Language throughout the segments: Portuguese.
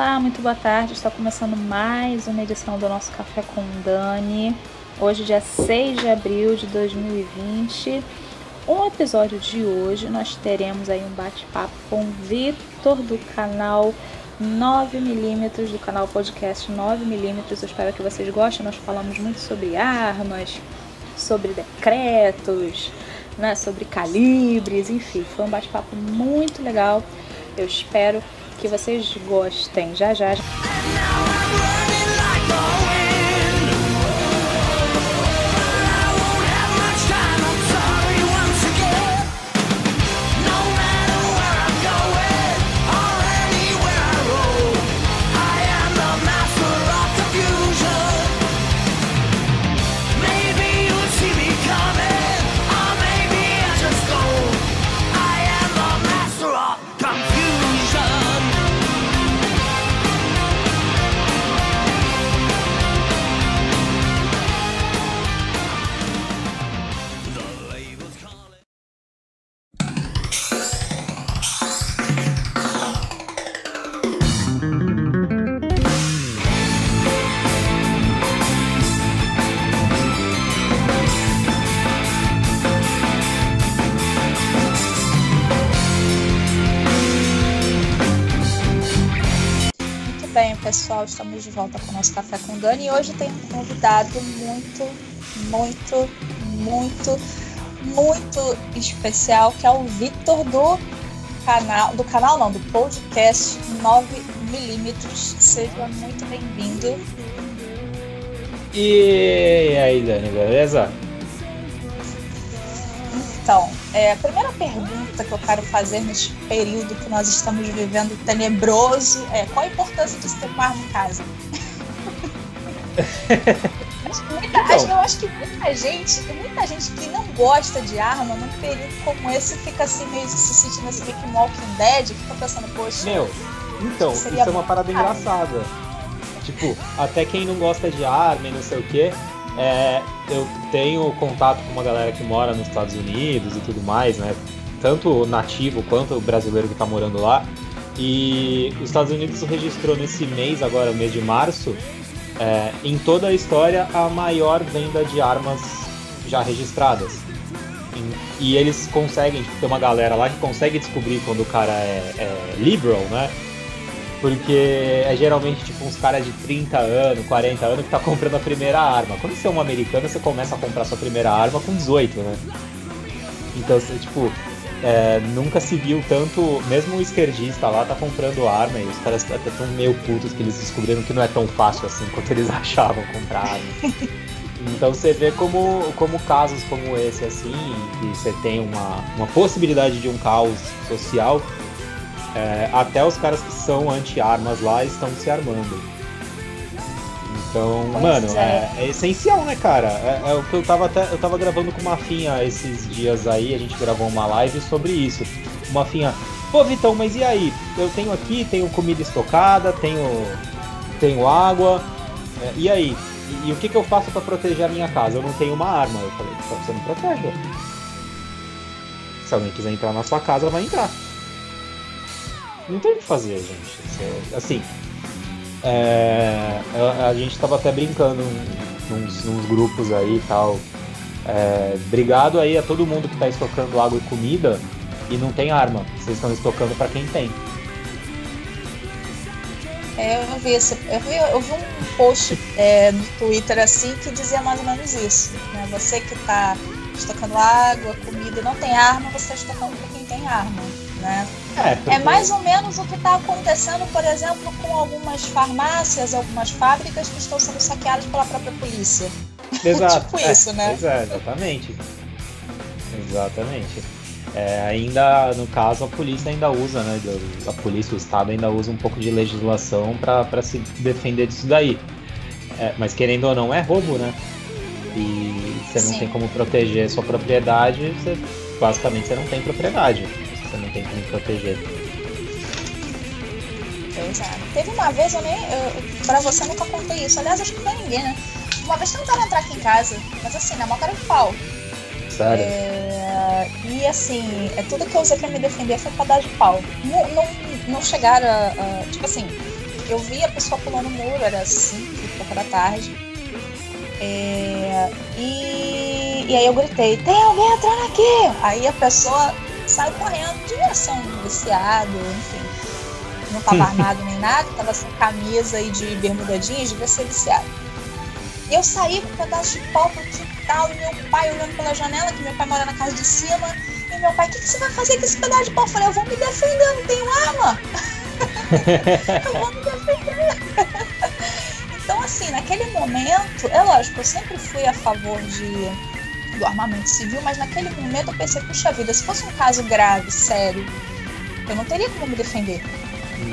Olá, muito boa tarde. Está começando mais uma edição do nosso Café com Dani. Hoje, dia 6 de abril de 2020. Um episódio de hoje nós teremos aí um bate-papo com o Vitor do canal 9mm, do canal podcast 9mm. Eu espero que vocês gostem. Nós falamos muito sobre armas, sobre decretos, né, sobre calibres, enfim, foi um bate-papo muito legal. Eu espero que vocês gostem. Já já. Estamos de volta com o nosso Café com Dani e hoje tem um convidado muito, muito, muito, muito especial, que é o Vitor do canal, do canal não, do podcast 9mm. Seja muito bem-vindo. E aí, Dani, beleza? Então, é, a primeira pergunta que eu quero fazer neste período que nós estamos vivendo tenebroso é qual a importância de se ter uma arma em casa? muita, então. eu acho que muita gente, muita gente que não gosta de arma num período como esse fica assim meio se sentindo assim meio que Walking Dead, fica pensando, poxa. Meu, então, isso é uma parada engraçada. Tipo, até quem não gosta de arma e não sei o que, é, eu tenho contato com uma galera que mora nos Estados Unidos e tudo mais, né? Tanto o nativo quanto o brasileiro que está morando lá. E os Estados Unidos registrou nesse mês, agora mês de março, é, em toda a história, a maior venda de armas já registradas. E, e eles conseguem, tipo, tem uma galera lá que consegue descobrir quando o cara é, é liberal, né? Porque é geralmente tipo uns caras de 30 anos, 40 anos que tá comprando a primeira arma. Quando você é um americano, você começa a comprar sua primeira arma com 18, né? Então, você, tipo, é, nunca se viu tanto. Mesmo o esquerdista lá tá comprando arma e os caras até tão meio putos que eles descobriram que não é tão fácil assim quanto eles achavam comprar arma. Então você vê como, como casos como esse, assim, que você tem uma, uma possibilidade de um caos social é, até os caras que são anti-armas lá estão se armando. Então, pois mano, é. É, é. essencial, né, cara? É, é, o que eu tava até. Eu tava gravando com uma Finha esses dias aí, a gente gravou uma live sobre isso. Uma Finha, pô, Vitão, mas e aí? Eu tenho aqui, tenho comida estocada, tenho. tenho água. É, e aí? E, e, o que, que eu faço para proteger a minha casa? Eu não tenho uma arma. Eu falei, então você não protege. Se alguém quiser entrar na sua casa, vai entrar não tem o que fazer, gente. Assim, é, a, a, gente tava até brincando nos, nos grupos aí e tal. É, obrigado aí a todo mundo que tá estocando água e comida e não tem arma. Vocês estão estocando para quem tem. É, eu vi, esse, eu vi, eu vi um post é, no Twitter assim que dizia mais ou menos isso. Né? Você que está estocando água, comida e não tem arma, você está estocando para quem tem arma. Né? É, porque... é mais ou menos o que está acontecendo, por exemplo, com algumas farmácias, algumas fábricas que estão sendo saqueadas pela própria polícia. Exato. tipo isso, é, né? É, exatamente. Exatamente. É, ainda, no caso, a polícia ainda usa, né? A polícia, o Estado ainda usa um pouco de legislação para se defender disso daí. É, mas querendo ou não, é roubo, né? E você não Sim. tem como proteger sua propriedade, você, basicamente você não tem propriedade não tem como proteger. Pois é. Teve uma vez, eu nem. Eu, pra você eu nunca contei isso. Aliás, acho que pra ninguém, né? Uma vez tentaram entrar aqui em casa, mas assim, na mão cara de pau. Sério? É, e assim, é tudo que eu usei pra me defender foi pra dar de pau. Não, não, não chegaram a, a, Tipo assim, eu vi a pessoa pulando o muro, era 5 e pouco da tarde. É, e, e aí eu gritei, tem alguém entrando aqui! Aí a pessoa saiu correndo, ser um viciado, enfim. Não tava armado nem nada, tava sem camisa e de bermuda jeans, devia ser viciado. Eu saí com um pedaço de pau pro quintal e meu pai olhando pela janela, que meu pai mora na casa de cima. E meu pai, o que, que você vai fazer com esse pedaço de pau? Eu falei, eu vou me defender, não tenho arma. eu vou me defender. então, assim, naquele momento, é lógico, eu sempre fui a favor de, do armamento civil, mas naquele momento eu pensei, puxa vida, se fosse um caso grave, sério, eu não teria como me defender.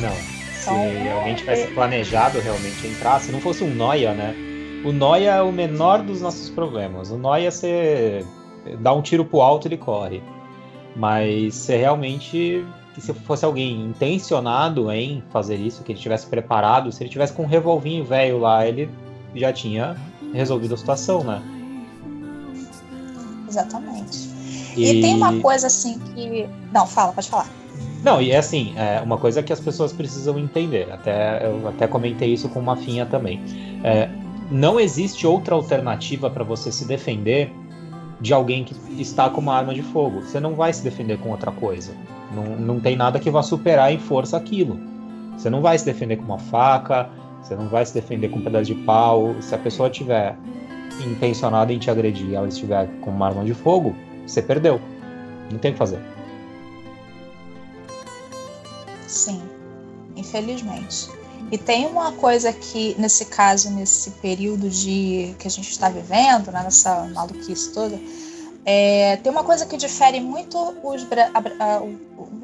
Não. Então, se alguém tivesse planejado realmente entrar, se não fosse um noia, né? O Noia é o menor dos nossos problemas. O Noia, você dá um tiro pro alto, ele corre. Mas se realmente se fosse alguém intencionado em fazer isso, que ele tivesse preparado, se ele tivesse com um revolvinho velho lá, ele já tinha resolvido a situação, né? Exatamente. E, e tem uma coisa assim que. Não, fala, pode falar. Não, e é assim, é uma coisa que as pessoas precisam entender. Até, eu até comentei isso com uma finha também. É, não existe outra alternativa para você se defender de alguém que está com uma arma de fogo. Você não vai se defender com outra coisa. Não, não tem nada que vá superar em força aquilo. Você não vai se defender com uma faca, você não vai se defender com um pedaço de pau. Se a pessoa tiver intencionada em te agredir e ela estiver com uma arma de fogo, você perdeu. Não tem o que fazer. Sim, infelizmente. E tem uma coisa que, nesse caso, nesse período de que a gente está vivendo, né, nessa maluquice toda, é, tem uma coisa que difere muito os, a, a,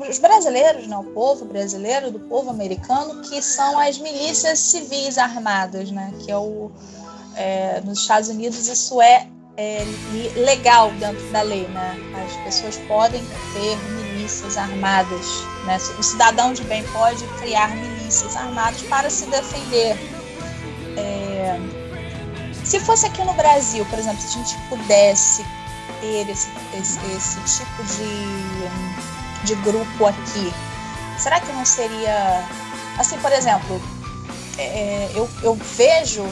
os brasileiros, né, o povo brasileiro do povo americano, que são as milícias civis armadas, né, que é o, é, nos Estados Unidos isso é, é legal dentro da lei, né, as pessoas podem ter milícias armadas, né, o cidadão de bem pode criar milícias armadas para se defender. É... Se fosse aqui no Brasil, por exemplo, se a gente pudesse ter esse, esse, esse tipo de, de grupo aqui, será que não seria. Assim, por exemplo, é, eu, eu vejo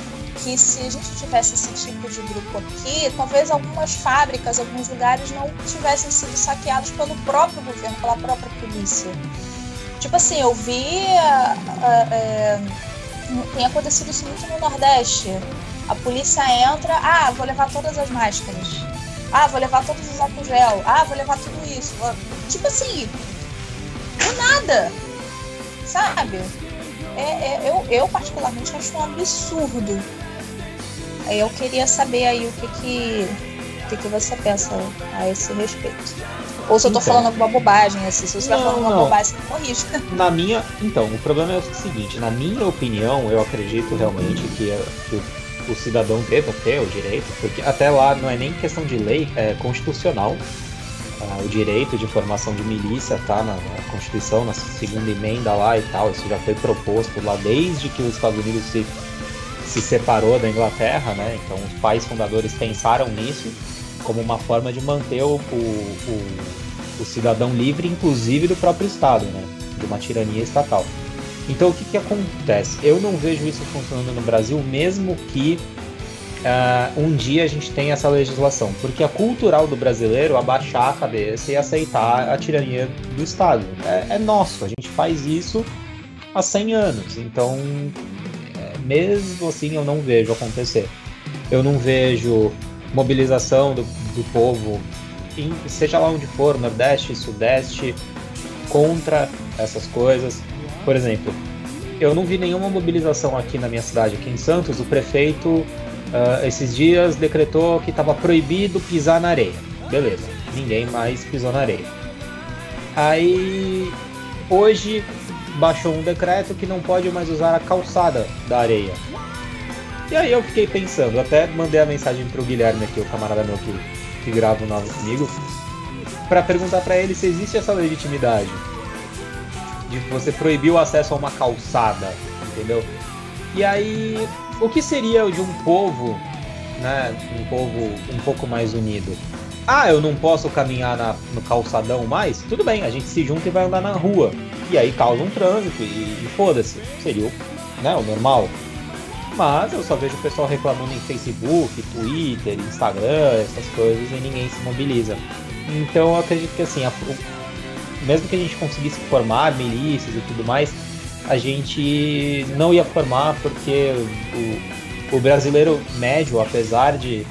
que se a gente tivesse esse tipo de grupo aqui, talvez algumas fábricas, alguns lugares não tivessem sido saqueados pelo próprio governo, pela própria polícia. Tipo assim, eu vi. Uh, uh, tem acontecido isso muito no Nordeste. A polícia entra, ah, vou levar todas as máscaras. Ah, vou levar todos os álcool gel. Ah, vou levar tudo isso. Tipo assim, do nada. Sabe? É, é, eu, eu, particularmente, acho um absurdo. Eu queria saber aí o que que, o que, que você pensa a esse respeito. Ou se eu tô então, falando alguma bobagem, assim, se você não, vai falando alguma bobagem, você corrige. Na minha. Então, o problema é o seguinte, na minha opinião, eu acredito realmente que, é, que o, o, cidadão deva ter o direito, porque até lá não é nem questão de lei, é constitucional. Ah, o direito de formação de milícia tá na, na, Constituição, na segunda emenda lá e tal, isso já foi proposto lá desde que os Estados Unidos se, se separou da Inglaterra, né? Então os pais fundadores pensaram nisso como uma forma de manter o, o, o, o cidadão livre, inclusive do próprio Estado, né? de uma tirania estatal. Então o que, que acontece? Eu não vejo isso funcionando no Brasil, mesmo que uh, um dia a gente tenha essa legislação, porque é cultural do brasileiro abaixar a cabeça e aceitar a tirania do Estado. É, é nosso, a gente faz isso há 100 anos, então mesmo assim eu não vejo acontecer. Eu não vejo mobilização do, do povo, em, seja lá onde for, Nordeste, Sudeste, contra essas coisas. Por exemplo, eu não vi nenhuma mobilização aqui na minha cidade, aqui em Santos. O prefeito, uh, esses dias, decretou que estava proibido pisar na areia. Beleza, ninguém mais pisou na areia. Aí, hoje, baixou um decreto que não pode mais usar a calçada da areia. E aí eu fiquei pensando, até mandei a mensagem pro Guilherme aqui, o camarada meu que, que grava o nome comigo, para perguntar para ele se existe essa legitimidade de você proibir o acesso a uma calçada, entendeu? E aí, o que seria de um povo, né, um povo um pouco mais unido? Ah, eu não posso caminhar na, no calçadão mais? Tudo bem, a gente se junta e vai andar na rua. E aí causa um trânsito e, e foda-se. Seria o né? O normal. Mas eu só vejo o pessoal reclamando em Facebook, Twitter, Instagram, essas coisas, e ninguém se mobiliza. Então eu acredito que assim, a, mesmo que a gente conseguisse formar milícias e tudo mais, a gente não ia formar porque o, o brasileiro médio, apesar de,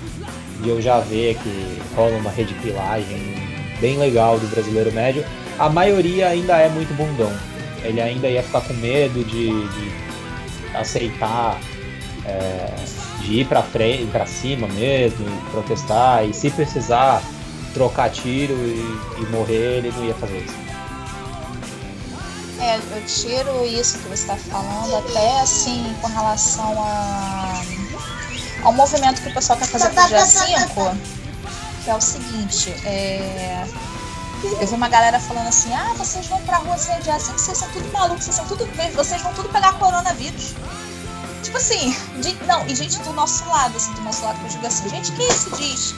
de eu já ver que rola uma rede pilagem bem legal do brasileiro médio, a maioria ainda é muito bundão. Ele ainda ia ficar com medo de, de aceitar, é, de ir para frente, para cima mesmo, protestar e se precisar trocar tiro e, e morrer, ele não ia fazer isso. É, eu tiro isso que você está falando até assim com relação a, ao movimento que o pessoal quer fazer pro dia 5, que é o seguinte, é, eu vi uma galera falando assim, ah, vocês vão pra rua sem dia 5, vocês são tudo malucos, vocês são tudo. Vocês vão tudo pegar coronavírus. Tipo assim, de, não, e gente do nosso lado, assim, do nosso lado que eu digo assim, gente que se diz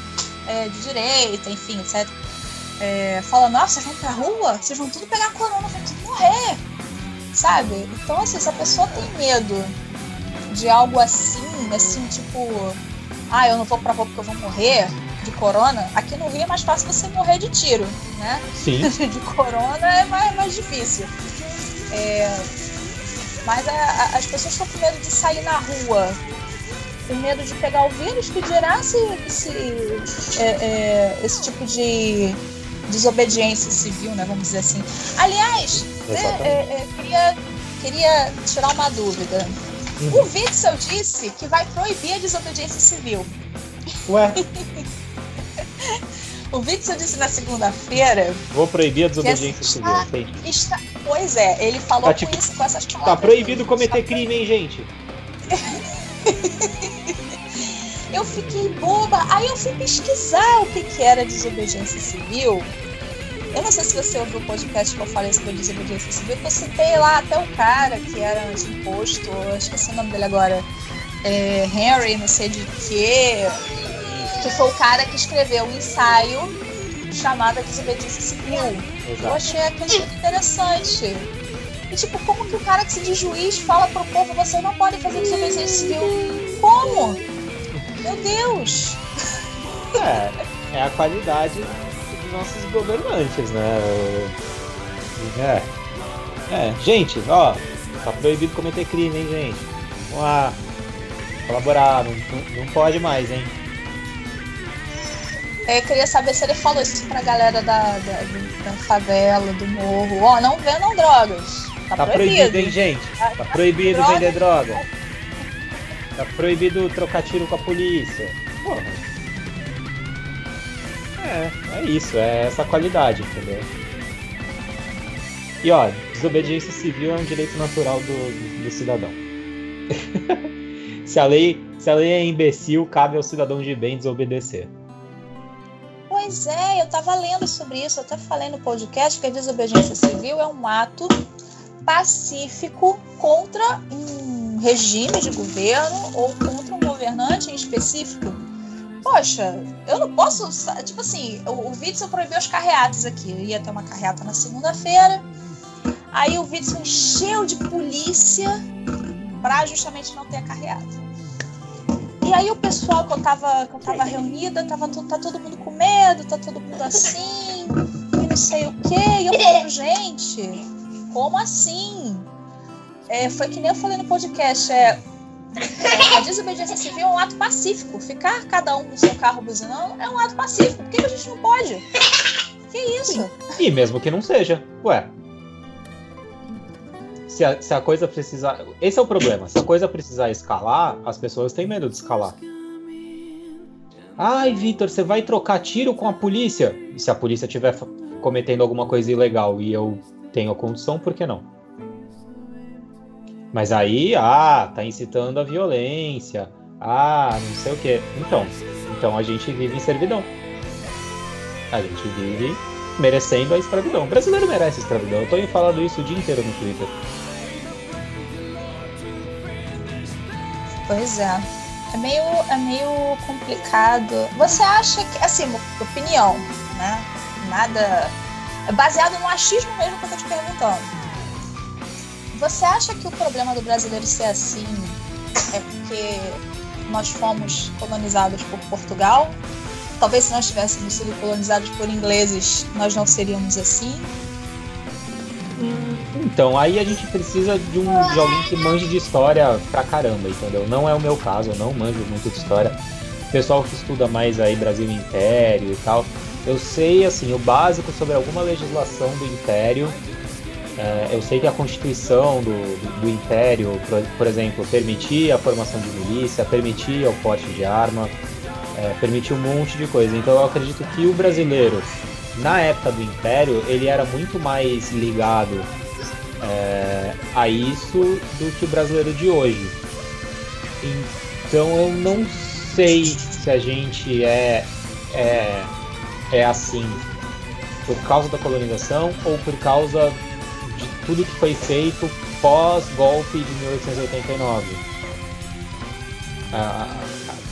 é, de direita, enfim, etc é, fala, nossa, vocês vão pra rua, vocês vão tudo pegar corona, vão tudo morrer. Sabe? Então, assim, se a pessoa tem medo de algo assim, assim, tipo, ah, eu não vou pra rua porque eu vou morrer de corona, aqui no Rio é mais fácil você morrer de tiro, né? Sim. de corona é mais, mais difícil. É, mas a, a, as pessoas estão com medo de sair na rua, com medo de pegar o vírus, que dirá se, se é, é, esse tipo de desobediência civil, né? Vamos dizer assim. Aliás, né, é, é, queria, queria tirar uma dúvida. Uhum. O Witzel disse que vai proibir a desobediência civil. Ué? o Witzel disse na segunda-feira. Vou proibir a desobediência civil. Está, está, pois é, ele falou tá, tipo, com isso, com essas palavras. Tá proibido cometer crime, hein, gente? eu fiquei boba. Aí eu fui pesquisar o que, que era desobediência civil. Eu não sei se você ouviu o podcast que eu falei sobre desobediência civil, que eu citei lá até o cara que era anti-imposto, esqueci o nome dele agora, é, Henry, não sei de quê, que foi o cara que escreveu um ensaio chamado Desobediência Civil. Exato. Eu achei aquilo interessante. E tipo, como que o cara que se diz juiz fala pro povo, vocês não podem fazer desobediência civil? Como? Meu Deus! É, é a qualidade dos nossos governantes, né? É. É, gente, ó, tá proibido cometer crime, hein, gente? Vamos lá. Colaborar, não, não, não pode mais, hein? É, eu queria saber se ele falou isso pra galera da, da, da favela, do morro. Ó, não vendam drogas. Tá, tá proibido. proibido. hein, gente? Tá, tá proibido droga. vender droga. Tá proibido trocar tiro com a polícia. Porra. É, é isso, é essa qualidade, entendeu? E ó, desobediência civil é um direito natural do, do cidadão. se, a lei, se a lei é imbecil, cabe ao cidadão de bem desobedecer. Pois é, eu tava lendo sobre isso, até falei no podcast que a desobediência civil é um ato pacífico contra um regime de governo ou contra um governante em específico. Poxa, eu não posso. Tipo assim, o, o Witzel proibiu as carreatas aqui. Eu ia ter uma carreata na segunda-feira. Aí o Witzel encheu de polícia para justamente não ter a carreata. E aí o pessoal que eu tava, que eu tava reunida, tava, tá todo mundo com medo, tá todo mundo assim, e não sei o quê. E eu falo, gente, como assim? É, foi que nem eu falei no podcast. É, é, a desobediência civil é um ato pacífico. Ficar cada um no seu carro buzinando é um ato pacífico. Por que a gente não pode? Que isso? E mesmo que não seja. Ué. Se a, se a coisa precisar. Esse é o problema. Se a coisa precisar escalar, as pessoas têm medo de escalar. Ai, Vitor, você vai trocar tiro com a polícia? E se a polícia estiver cometendo alguma coisa ilegal e eu tenho a condição, por que não? Mas aí, ah, tá incitando a violência, ah, não sei o que. Então, então a gente vive em servidão. A gente vive merecendo a escravidão. O brasileiro merece escravidão. Eu tô falando isso o dia inteiro no Twitter. Pois é. É meio, é meio complicado. Você acha que, assim, opinião, né? Nada é baseado no achismo mesmo que eu tô te perguntando. Você acha que o problema do brasileiro ser assim é porque nós fomos colonizados por Portugal? Talvez se nós tivéssemos sido colonizados por ingleses, nós não seríamos assim? Então, aí a gente precisa de, um, de alguém que manje de história pra caramba, entendeu? Não é o meu caso, eu não manjo muito de história. Pessoal que estuda mais aí Brasil Império e tal, eu sei assim o básico sobre alguma legislação do Império. É, eu sei que a Constituição do, do, do Império, por, por, exemplo, permitia a formação de milícia, permitia o porte de arma, é, permitia um monte de coisa. Então eu acredito que o brasileiro na época do Império, ele era muito mais ligado é, a isso do que o brasileiro de hoje. Então eu não sei se a gente é, é, é assim por causa da colonização ou por causa tudo que foi feito pós-golpe de 1889. A,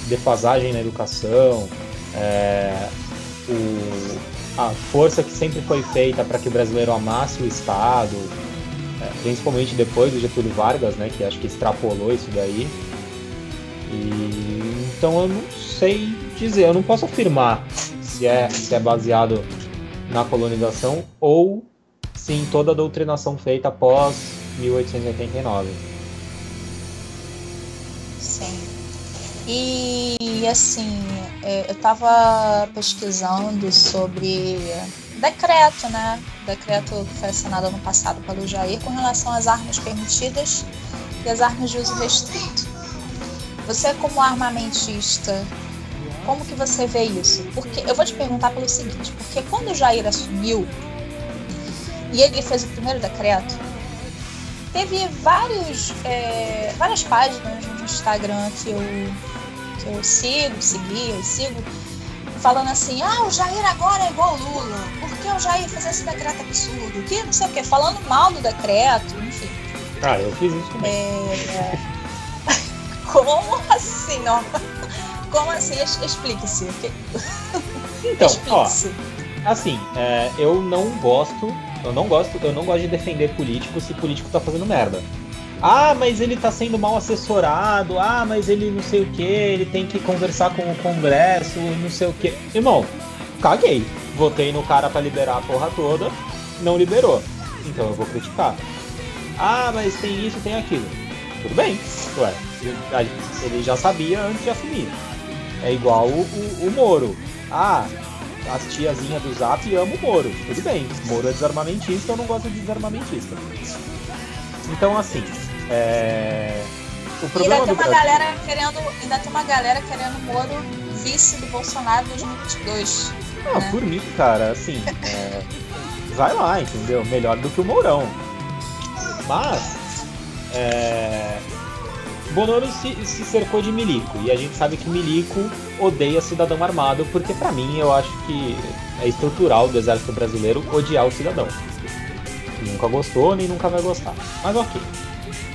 defasagem na educação, é, o, a força que sempre foi feita para que o brasileiro amasse o Estado, é, principalmente depois do Getúlio Vargas, né, que acho que extrapolou isso daí. E, então eu não sei dizer, eu não posso afirmar se é, se é baseado na colonização ou se em toda a doutrinação feita após 1889. Sim. E assim, é, eu estava pesquisando sobre decreto, né? Decreto que foi assinado ano passado pelo Jair com relação às armas permitidas e as armas de uso restrito. Você como armamentista, como que você vê isso? Porque eu vou te perguntar pelo seguinte, porque quando o Jair assumiu e ele fez o primeiro decreto, teve vários, é, várias páginas no Instagram que eu que eu sigo, seguia e sigo, falando assim, ah, o Jair agora é igual o Lula, por que o Jair fez esse decreto absurdo? Que não sei o que, falando mal do decreto, enfim. Ah, eu fiz isso também. É... Como assim, ó? Como assim? Explique-se. Então, Explique ó, assim, é, eu não gosto, eu não gosto, eu não gosto de defender político se político tá fazendo merda. Ah, mas ele tá sendo mal assessorado. Ah, mas ele não sei o que, ele tem que conversar com o Congresso, não sei o que. Irmão, caguei. Votei no cara para liberar a porra toda, não liberou. Então eu vou criticar. Ah, mas tem isso, tem aquilo. Tudo bem, ué. Ele já sabia antes de assumir. É igual o, o, o Moro. Ah, as tiazinhas do Zap amam o Moro. Tudo bem, Moro é desarmamentista, eu não gosto de desarmamentista. Então, assim, é... O problema ainda tem uma Brasil... galera querendo, ainda tem uma galera querendo Moro vice do Bolsonaro em 2022. Ah, né? por mim, cara, assim, é... vai lá, entendeu? Melhor do que o Mourão. Mas, é... Bonoro se, se, cercou de milico e a gente sabe que milico odeia cidadão armado porque para mim eu acho que é estrutural do exército brasileiro odiar o cidadão. Nunca gostou nem nunca vai gostar. Mas ok.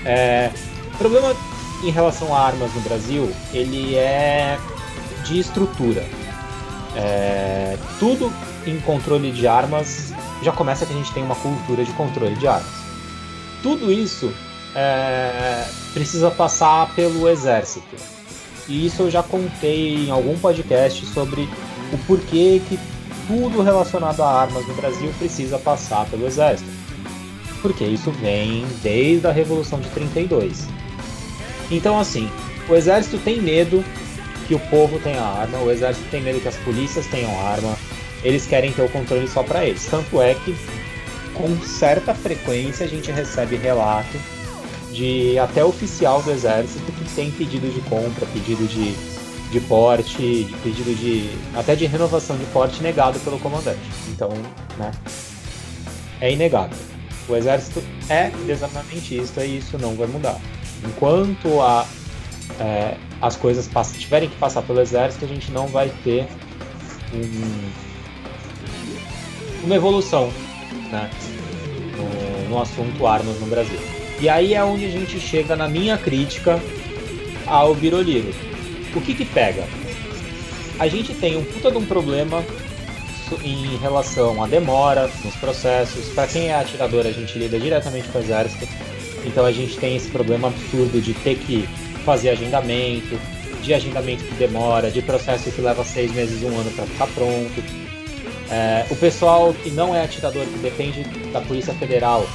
É, o problema em relação a armas no Brasil, ele é de estrutura. É, tudo em controle de armas já começa que a gente tem uma cultura de controle de armas. Tudo isso é, precisa passar pelo exército. E isso eu já contei em algum podcast sobre o porquê que tudo relacionado a armas no Brasil precisa passar pelo exército porque isso vem desde a Revolução de 32. Então, assim, o exército tem medo que o povo tenha arma, o exército tem medo que as polícias tenham arma, eles querem ter o controle só para eles. Tanto é que, com certa frequência, a gente recebe relato de até oficial do exército que tem pedido de compra, pedido de, de porte, pedido de. até de renovação de porte negado pelo comandante. Então, né? É inegável. O exército é desarmamentista e isso não vai mudar. Enquanto a, é, as coisas tiverem que passar pelo exército, a gente não vai ter um, uma evolução né, no, no assunto armas no Brasil. E aí é onde a gente chega na minha crítica ao Biroliro. O que que pega? A gente tem um puta de um problema em relação à demora nos processos. Para quem é atirador, a gente lida diretamente com o exército. Então a gente tem esse problema absurdo de ter que fazer agendamento, de agendamento que demora, de processo que leva seis meses, um ano para ficar pronto. É, o pessoal que não é atirador, que depende da Polícia Federal,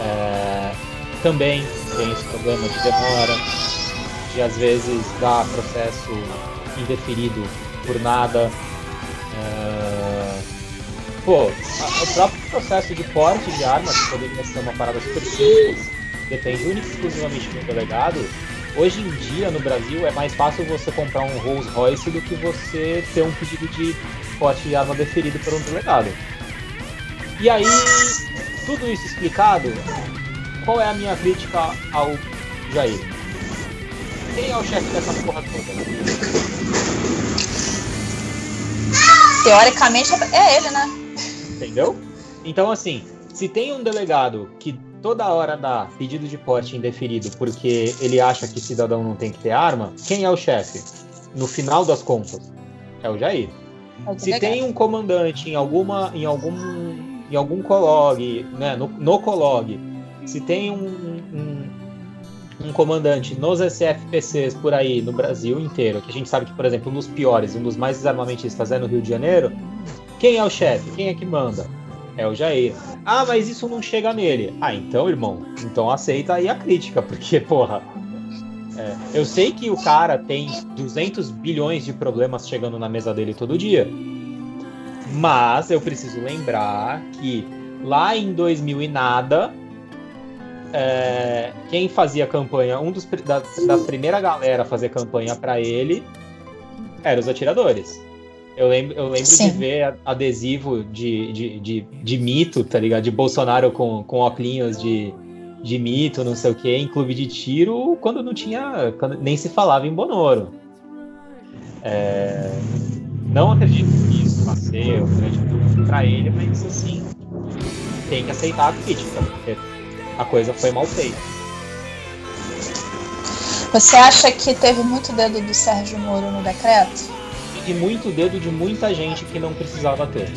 é, também tem esse problema de demora, de às vezes dar processo indeferido por nada. É, pô, o próprio processo de porte de arma, que poderia ser uma parada super simples, depende única e exclusivamente do delegado. Hoje em dia, no Brasil, é mais fácil você comprar um Rolls Royce do que você ter um pedido de porte de arma deferido por um delegado. E aí, tudo isso explicado, qual é a minha crítica ao Jair? Quem é o chefe dessa porra toda? Teoricamente é ele, né? Entendeu? Então, assim, se tem um delegado que toda hora dá pedido de porte indeferido porque ele acha que cidadão não tem que ter arma, quem é o chefe? No final das contas, é o Jair. É se tem um comandante em alguma, em algum, em algum colog, né, no, no colog, se tem um, um, um, comandante nos SFPCs por aí no Brasil inteiro, que a gente sabe que, por exemplo, um dos piores, um dos mais desarmamentistas é no Rio de Janeiro, quem é o chefe? Quem é que manda? É o Jair. Ah, mas isso não chega nele. Ah, então, irmão, então aceita aí a crítica, porque, porra. É, eu sei que o cara tem 200 bilhões de problemas chegando na mesa dele todo dia. Mas eu preciso lembrar que lá em 2000 e nada, é, quem fazia campanha, um dos da, da primeira galera a fazer campanha para ele, eram os atiradores. Eu lembro, eu lembro de ver adesivo de, de, de, de, mito, tá ligado? De Bolsonaro com, com óculos de, de mito, não sei o que, em clube de tiro, quando não tinha. Quando nem se falava em Bonoro. É, não acredito que isso grande dúvida pra ele, mas assim, tem que aceitar a crítica, porque a coisa foi mal feita. Você acha que teve muito dedo do Sérgio Moro no decreto? e muito dedo de muita gente que não precisava ter.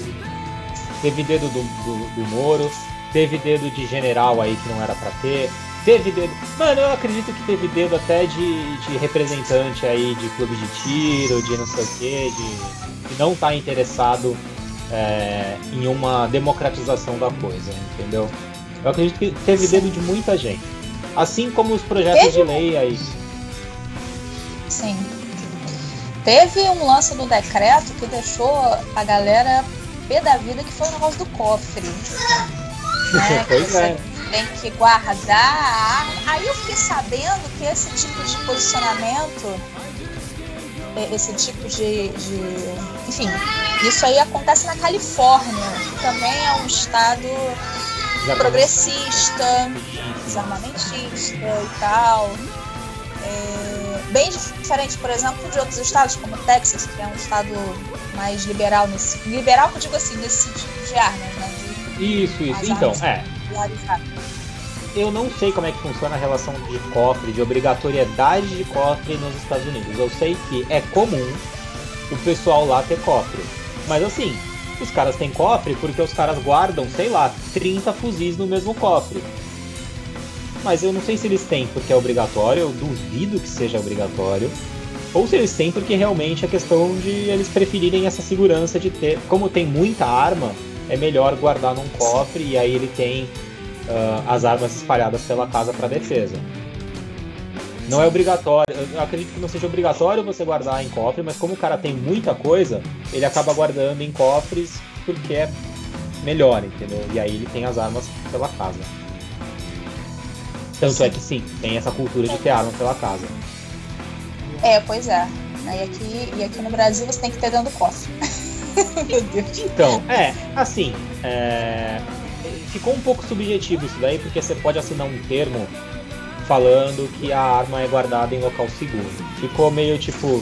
Teve dedo do, do, do Moro, teve dedo de general aí que não era para ter, teve dedo. Mano, eu acredito que teve dedo até de, de representante aí de clube de tiro, de não sei o quê, de, de não estar tá interessado é, em uma democratização da coisa, entendeu? Eu acredito que teve dedo de muita gente. Assim como os projetos de lei aí. Sim. Teve um lance do decreto que deixou a galera pé da vida, que foi o negócio do cofre. Né? pois é. Tem que guardar a arma. Aí eu fiquei sabendo que esse tipo de posicionamento, esse tipo de, de. Enfim, isso aí acontece na Califórnia, que também é um estado progressista, desarmamentista e tal. É, bem diferente, por exemplo, de outros estados, como Texas, que é um estado mais liberal nesse. Liberal que eu digo assim, nesse sentido de armas, né? De, isso, isso. Então, é. Eu não sei como é que funciona a relação de cofre, de obrigatoriedade de cofre nos Estados Unidos. Eu sei que é comum o pessoal lá ter cofre. Mas assim, os caras têm cofre porque os caras guardam, sei lá, 30 fuzis no mesmo cofre mas eu não sei se eles têm porque é obrigatório, eu duvido que seja obrigatório, ou se eles têm porque realmente é questão de eles preferirem essa segurança de ter, como tem muita arma, é melhor guardar num cofre e aí ele tem uh, as armas espalhadas pela casa para defesa. Não é obrigatório, eu acredito que não seja obrigatório você guardar em cofre, mas como o cara tem muita coisa, ele acaba guardando em cofres porque é melhor, entendeu? E aí ele tem as armas pela casa. Tanto é que sim, tem essa cultura de ter arma pela casa. É, pois é. Aí aqui, e aqui no Brasil você tem que ter dentro do cofre. Meu Deus. Então, é, assim, é, ficou um pouco subjetivo isso daí, porque você pode assinar um termo falando que a arma é guardada em local seguro. Ficou meio tipo.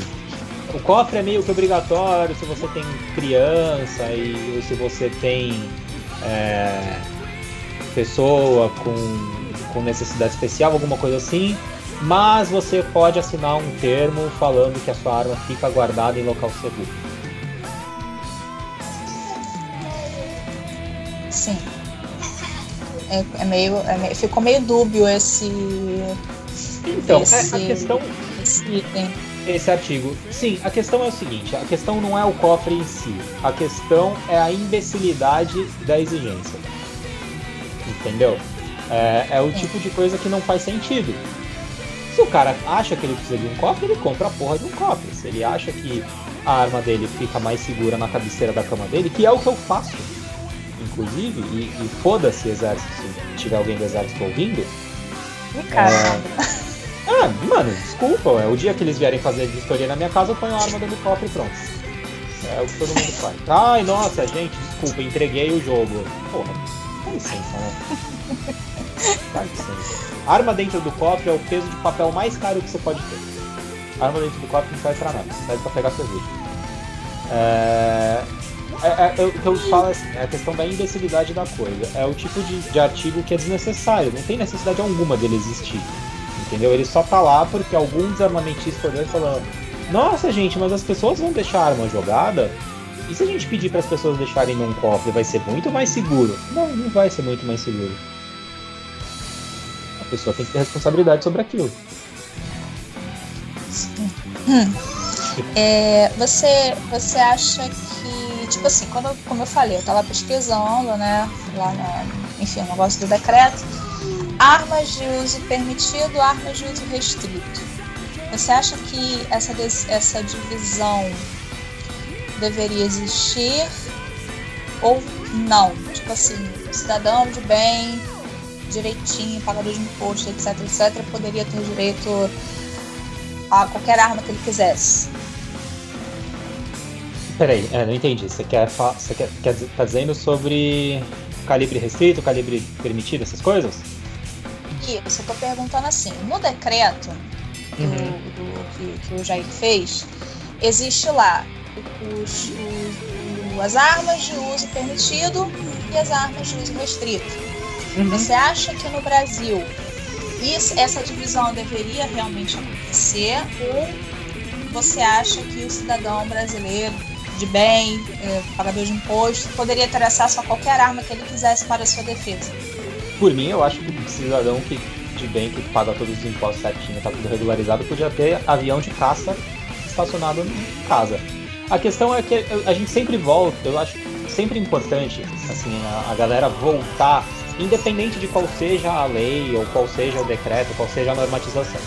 O cofre é meio que obrigatório se você tem criança e se você tem é, pessoa com com necessidade especial, alguma coisa assim, mas você pode assinar um termo falando que a sua arma fica guardada em local seguro. Sim. É, é, meio, é meio, ficou meio dúbio esse. Então, esse, a questão. Esse item esse artigo. Sim, a questão é o seguinte: a questão não é o cofre em si, a questão é a imbecilidade da exigência. Entendeu? É, é o tipo de coisa que não faz sentido. Se o cara acha que ele precisa de um cofre, ele compra a porra de um cofre. Se ele acha que a arma dele fica mais segura na cabeceira da cama dele, que é o que eu faço, inclusive, e, e foda-se exército, se tiver alguém do exército ouvindo. Cara. É... Ah, mano, desculpa, é o dia que eles vierem fazer vistoria na minha casa, eu ponho a arma dentro do cofre e pronto. É o que todo mundo faz. Ai, nossa, gente, desculpa, entreguei o jogo. Porra, dá licença, né? Dá licença. Arma dentro do cofre é o peso de papel mais caro que você pode ter. Arma dentro do cofre não serve pra nada, serve pra pegar cerveja. É... É, é, é, o que eu falo é a questão da imbecilidade da coisa. É o tipo de, de artigo que é desnecessário. Não tem necessidade alguma dele existir entendeu? Ele só tá lá porque algum desarmamentista olhou e falou: Nossa, gente, mas as pessoas vão deixar a arma jogada? E se a gente pedir para as pessoas deixarem num cofre, vai ser muito mais seguro? Não, não vai ser muito mais seguro. A pessoa tem que ter responsabilidade sobre aquilo. Hum. É, você, você acha tipo assim, quando, como eu falei, eu tava pesquisando, né, lá no, enfim, o negócio do decreto, Armas de uso permitido, armas de uso restrito. Você acha que essa, essa divisão deveria existir ou não? Tipo assim, cidadão de bem, direitinho, pagador de imposto, etc, etc, poderia ter direito a qualquer arma que ele quisesse. Peraí, é, não entendi. Você quer, você quer, quer tá dizendo sobre calibre restrito, calibre permitido, essas coisas? isso, eu tô perguntando assim, no decreto do, uhum. do que, que, o Jair fez, existe lá os, os, as armas de uso permitido e as armas de uso restrito. Uhum. Você acha que no Brasil isso, essa divisão deveria realmente acontecer ou você acha que o cidadão brasileiro de bem, é, pagador de imposto, poderia ter acesso a qualquer arma que ele quisesse para a sua defesa? Por mim, eu acho que o cidadão que de bem que paga todos os impostos certinho, tá tudo regularizado, podia ter avião de caça estacionado em casa. A questão é que a gente sempre volta, eu acho sempre importante assim a, a galera voltar, independente de qual seja a lei ou qual seja o decreto, qual seja a normatização.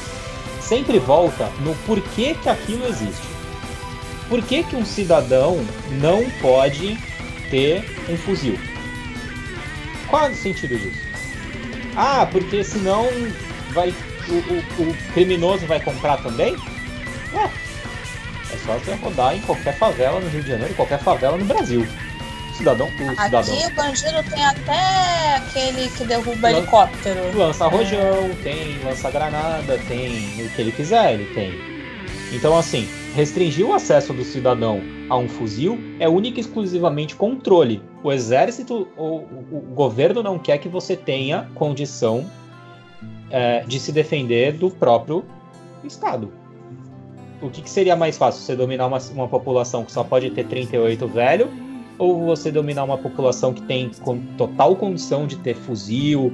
Sempre volta no porquê que aquilo existe. Por que, que um cidadão não pode ter um fuzil? Qual é o sentido disso? Ah, porque senão vai o, o, o criminoso vai comprar também? É. É só você rodar em qualquer favela no Rio de Janeiro, qualquer favela no Brasil. cidadão, o cidadão. Aqui o bandido tem até aquele que derruba Lan helicóptero. Lança rojão, é. tem lança granada, tem o que ele quiser, ele tem. Então assim, restringir o acesso do cidadão a um fuzil é única e exclusivamente controle. O exército ou o governo não quer que você tenha condição é, de se defender do próprio Estado. O que, que seria mais fácil? Você dominar uma, uma, população que só pode ter 38 velho? Ou você dominar uma população que tem com total condição de ter fuzil,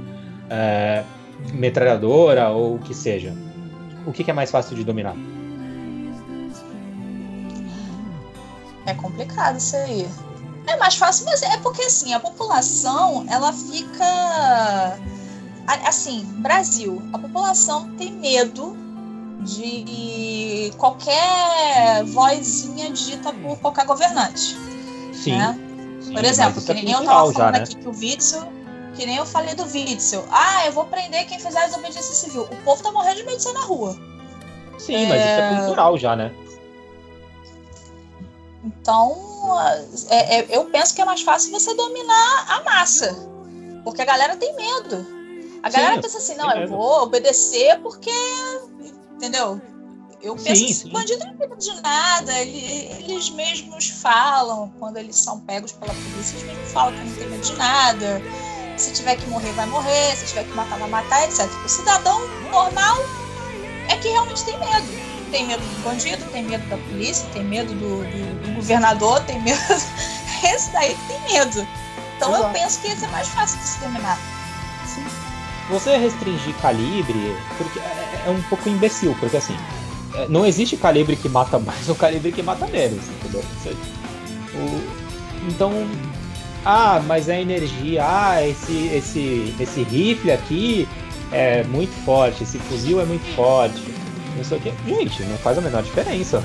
é, metralhadora ou o que seja? O que, que é mais fácil de dominar? É complicado isso aí. É mais fácil, mas é porque assim, a população, ela fica. Assim, Brasil, a população tem medo de qualquer vozinha dita por qualquer governante. Sim. Né? sim por exemplo, que é nem eu tava falando já, né? aqui que o Witzel, que nem eu falei do Witzel. Ah, eu vou prender quem fizer desobediência civil. O povo tá morrendo de medo de sair na rua. Sim, é... mas isso é cultural já, né? Então, é, é, eu penso que é mais fácil você dominar a massa. Porque a galera tem medo. A galera sim, pensa assim, não, eu vou obedecer porque. Entendeu? Eu penso sim, que bandido não tem medo de nada. Eles mesmos falam, quando eles são pegos pela polícia, eles mesmos falam que não tem medo de nada. Se tiver que morrer, vai morrer. Se tiver que matar, vai matar, etc. O cidadão normal é que realmente tem medo tem medo do bandido, tem medo da polícia, tem medo do, do, do governador, tem medo. Esse daí tem medo. Então Exato. eu penso que esse é mais fácil de se dominar. você restringir calibre porque é, é um pouco imbecil, porque assim, é, não existe calibre que mata mais ou calibre que mata menos, entendeu? O, então, ah, mas é energia, ah, esse, esse, esse rifle aqui é muito forte, esse fuzil é muito forte, não sei o. Gente, não faz a menor diferença.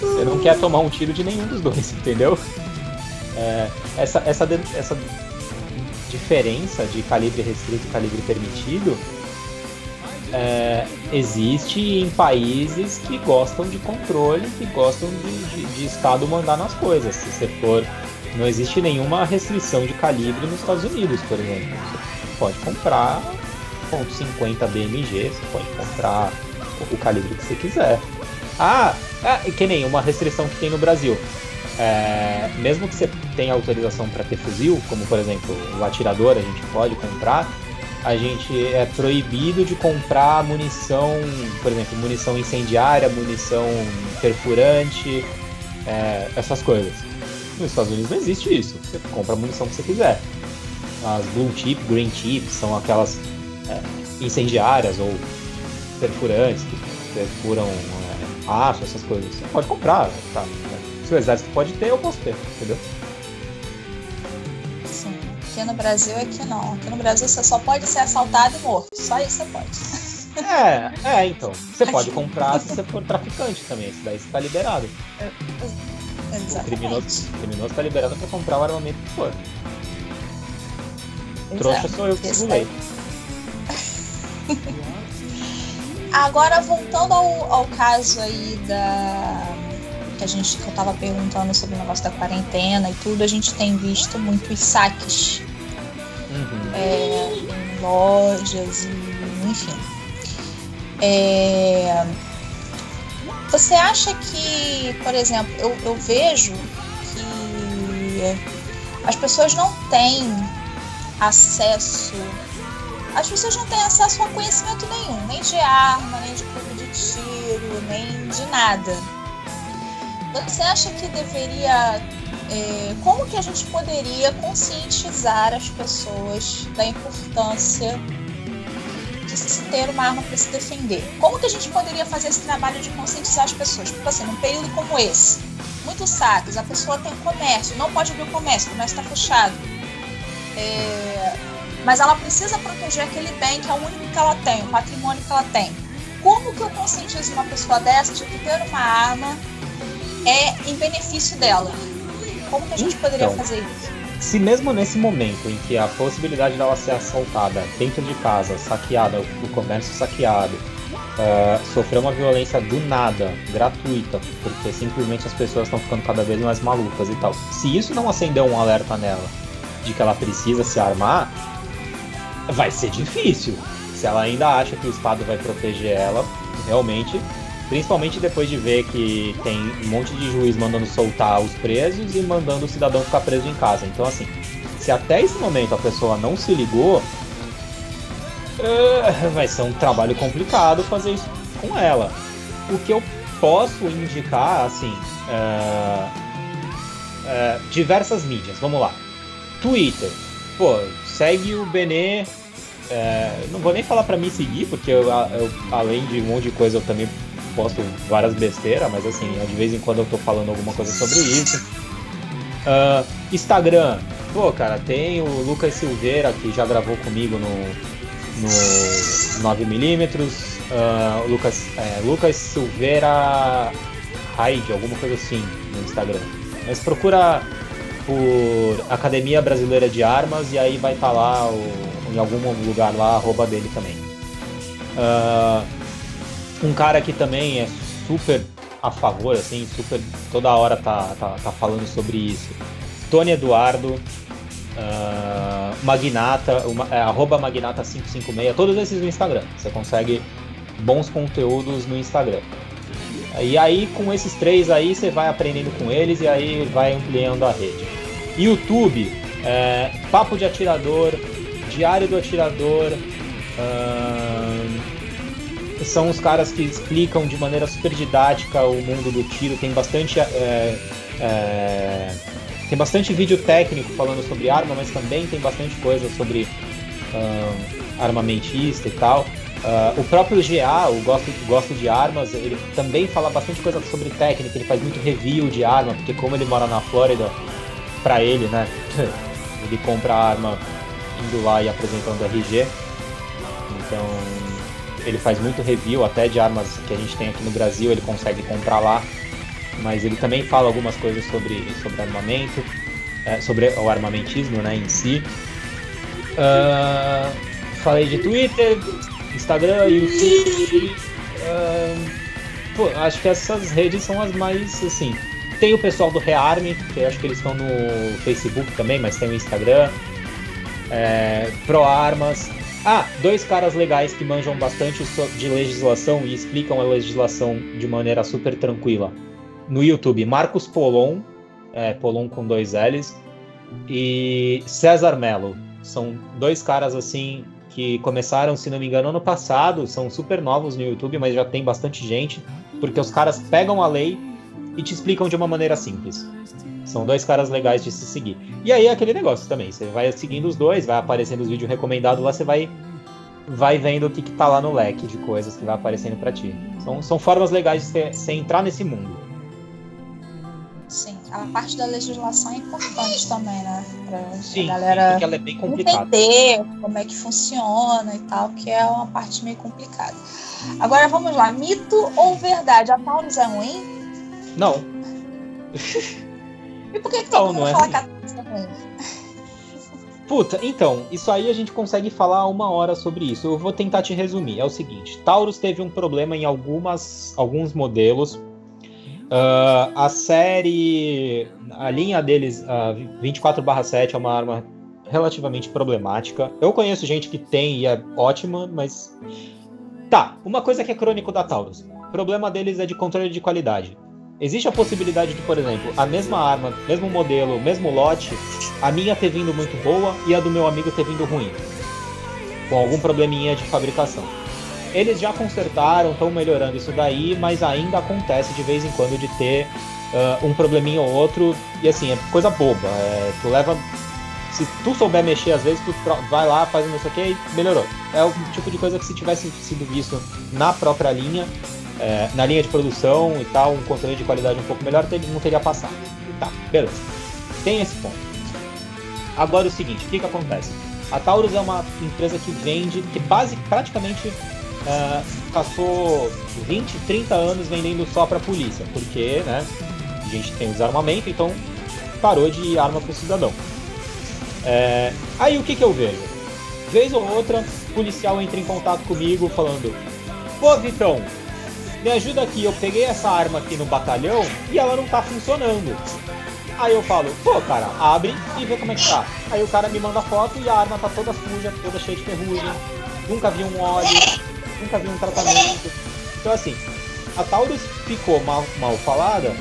Você não quer tomar um tiro de nenhum dos dois, entendeu? É, essa, essa, essa diferença de calibre restrito e calibre permitido é, existe em países que gostam de controle, que gostam de, de, de, Estado mandar nas coisas. Se você for. Não existe nenhuma restrição de calibre nos Estados Unidos, por exemplo. Você pode comprar .50 BMG, você pode comprar o calibre que você quiser. Ah, é, que nem uma restrição que tem no Brasil. É, mesmo que você tenha autorização para ter fuzil, como por exemplo o atirador, a gente pode comprar, a gente é proibido de comprar munição, por exemplo, munição incendiária, munição perfurante, é, essas coisas. Nos Estados Unidos não existe isso. Você compra a munição que você quiser. As blue chip, green chip são aquelas incendiárias ou perfurantes que perfuram é, aço, essas coisas. Você pode comprar, tá? Se o exército pode ter, eu posso ter, entendeu? Aqui no Brasil é que não. Aqui no Brasil você só pode ser assaltado e morto. Só isso você pode. É, é, então. Você pode comprar se você for traficante também. Isso daí está liberado. É. O criminoso, o criminoso está liberado para comprar o armamento que for. Trouxa sou eu que segurei. Agora, voltando ao, ao caso aí da que a gente que eu tava perguntando sobre o negócio da quarentena e tudo, a gente tem visto muitos saques uhum. é, em lojas e enfim. É, você acha que, por exemplo, eu, eu vejo que as pessoas não têm acesso. As pessoas não têm acesso a conhecimento nenhum, nem de arma, nem de clube de tiro, nem de nada. Você acha que deveria é, como que a gente poderia conscientizar as pessoas da importância de se ter uma arma para se defender? Como que a gente poderia fazer esse trabalho de conscientizar as pessoas? Porque assim, num período como esse, muitos saques, a pessoa tem comércio, não pode abrir o comércio, o comércio está fechado. É, mas ela precisa proteger aquele bem que é o único que ela tem, o patrimônio que ela tem. Como que eu conscientizo uma pessoa dessa de que ter uma arma é em benefício dela? Como que a gente poderia então, fazer isso? Se mesmo nesse momento em que a possibilidade dela ser assaltada dentro de casa, saqueada, o comércio saqueado, uh, sofrer uma violência do nada, gratuita, porque simplesmente as pessoas estão ficando cada vez mais malucas e tal. Se isso não acender um alerta nela de que ela precisa se armar, vai ser difícil. Se ela ainda acha que o Estado vai proteger ela, realmente Principalmente depois de ver que tem um monte de juiz mandando soltar os presos e mandando o cidadão ficar preso em casa. Então, assim, se até esse momento a pessoa não se ligou, é, vai ser um trabalho complicado fazer isso com ela. O que eu posso indicar, assim, é, é, diversas mídias. Vamos lá. Twitter. Pô, segue o Benê. É, não vou nem falar para me seguir, porque eu, eu, além de um monte de coisa eu também posto várias besteiras, mas assim, de vez em quando eu tô falando alguma coisa sobre isso. Uh, Instagram, pô, cara, tem o Lucas Silveira que já gravou comigo no, no 9mm. Uh, Lucas, é, Lucas Silveira Raid, alguma coisa assim no Instagram. Mas procura por Academia Brasileira de Armas e aí vai estar tá lá o, em algum lugar lá arroba dele também. Uh, um cara que também é super a favor, assim, super toda hora tá, tá, tá falando sobre isso. Tony Eduardo, uh, Magnata, uma, é, arroba Magnata556, todos esses no Instagram. Você consegue bons conteúdos no Instagram. E aí, com esses três aí, você vai aprendendo com eles e aí vai ampliando a rede. YouTube, é, Papo de Atirador, Diário do Atirador, são os caras que explicam de maneira super didática o mundo do tiro. Tem bastante, é, é, tem bastante vídeo técnico falando sobre arma, mas também tem bastante coisa sobre armamentista e tal. Uh, o próprio GA, o Gosto, Gosto de Armas, ele também fala bastante coisa sobre técnica, ele faz muito review de arma, porque como ele mora na Flórida, pra ele, né? ele compra arma indo lá e apresentando RG. Então ele faz muito review até de armas que a gente tem aqui no Brasil, ele consegue comprar lá. Mas ele também fala algumas coisas sobre, sobre armamento, é, sobre o armamentismo né, em si. Uh, falei de Twitter, Instagram, YouTube. Uh, pô, acho que essas redes são as mais assim. Tem o pessoal do Rearme, que acho que eles estão no Facebook também, mas tem o Instagram. É, Pro Armas. Ah, dois caras legais que manjam bastante de legislação e explicam a legislação de maneira super tranquila. No YouTube, Marcos Polon, é, Polon com dois L's, e César Mello. São dois caras assim que começaram, se não me engano, ano passado, são super novos no YouTube, mas já tem bastante gente, porque os caras pegam a lei e te explicam de uma maneira simples. São dois caras legais de se seguir. E aí é aquele negócio também, você vai seguindo os dois, vai aparecendo os vídeos recomendados lá, você vai vai vendo o que, que tá lá no leque de coisas que vai aparecendo para ti. São, são formas legais de você entrar nesse mundo. Sim, a parte da legislação é importante também, né? Pra sim, a galera sim, porque ela é bem complicada. entender como é que funciona e tal, que é uma parte meio complicada. Agora vamos lá, mito ou verdade? A Taurus é ruim? Não. E por que, que não, não é fala é ruim? Puta, então, isso aí a gente consegue falar uma hora sobre isso. Eu vou tentar te resumir. É o seguinte: Taurus teve um problema em algumas, alguns modelos. Uh, a série, a linha deles, uh, 24/7 é uma arma relativamente problemática. Eu conheço gente que tem e é ótima, mas tá. Uma coisa que é crônico da Taurus: o problema deles é de controle de qualidade. Existe a possibilidade de, por exemplo, a mesma arma, mesmo modelo, mesmo lote, a minha ter vindo muito boa e a do meu amigo ter vindo ruim, com algum probleminha de fabricação. Eles já consertaram, estão melhorando isso daí, mas ainda acontece de vez em quando de ter uh, um probleminha ou outro, e assim, é coisa boba. É, tu leva. Se tu souber mexer, às vezes tu vai lá, faz não sei o que e melhorou. É o tipo de coisa que se tivesse sido visto na própria linha, é, na linha de produção e tal, um controle de qualidade um pouco melhor, não teria passado. Tá, beleza. Tem esse ponto. Agora o seguinte, o que, que acontece? A Taurus é uma empresa que vende, que base, praticamente é, passou 20, 30 anos vendendo só para polícia, porque né, a gente tem desarmamento, então parou de arma para o cidadão. É, aí o que, que eu vejo? Vez ou outra, policial entra em contato comigo falando: Pô, Vitão, me ajuda aqui, eu peguei essa arma aqui no batalhão e ela não tá funcionando. Aí eu falo, pô, cara, abre e vê como é que tá. Aí o cara me manda foto e a arma tá toda suja, toda cheia de ferrugem. Nunca vi um óleo, nunca vi um tratamento. Então assim, a Taurus ficou mal, mal falada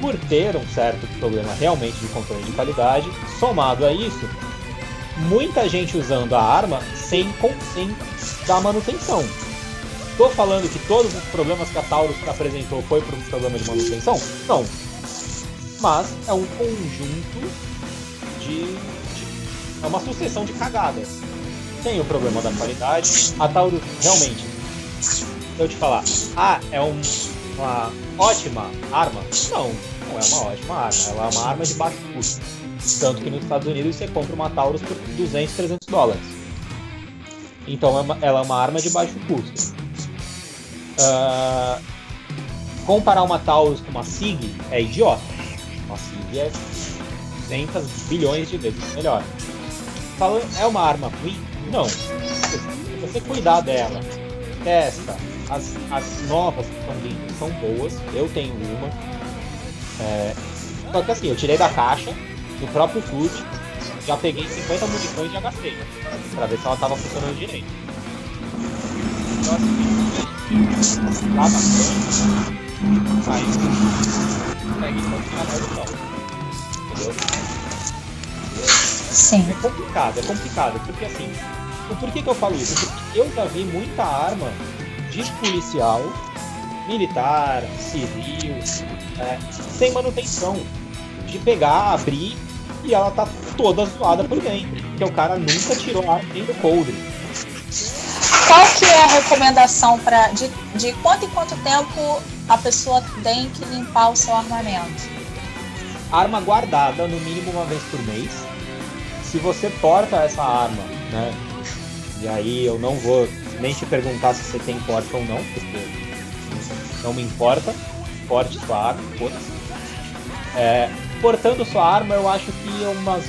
por ter um certo problema realmente de controle de qualidade. Somado a isso, muita gente usando a arma sem, sem dar manutenção. Estou falando que todos os problemas que a Taurus apresentou foi por um problema de manutenção? Não. Mas é um conjunto de, de. é uma sucessão de cagadas. Tem o problema da qualidade. A Taurus realmente. Eu te falar, ah, é um, uma ótima arma? Não, não é uma ótima arma. Ela é uma arma de baixo custo. Tanto que nos Estados Unidos você compra uma Taurus por 200, 300 dólares. Então é ela é uma arma de baixo custo. Uh, comparar uma Taurus com uma SIG é idiota. Uma SIG é 200 bilhões de vezes melhor. Falando, é uma arma ruim? Não. Se você cuidar dela, testa. As, as novas que estão vindo são boas. Eu tenho uma. É, só que assim, eu tirei da caixa, do próprio foot, já peguei 50 munições e já gastei. Pra ver se ela estava funcionando direito. Então assim, lá na frente, aí consegue continuar mais o Entendeu? Sim. É complicado, é complicado, porque assim, o porquê que eu falo isso? Porque eu já vi muita arma de policial, militar, civil, é, sem manutenção. De pegar, abrir e ela tá toda zoada por dentro. porque o cara nunca tirou ar nem do coldre. É a recomendação para de, de quanto em quanto tempo a pessoa tem que limpar o seu armamento? Arma guardada, no mínimo uma vez por mês. Se você porta essa arma, né? E aí eu não vou nem te perguntar se você tem porta ou não, porque não me importa. Porte sua arma, foda-se. É, portando sua arma, eu acho que umas,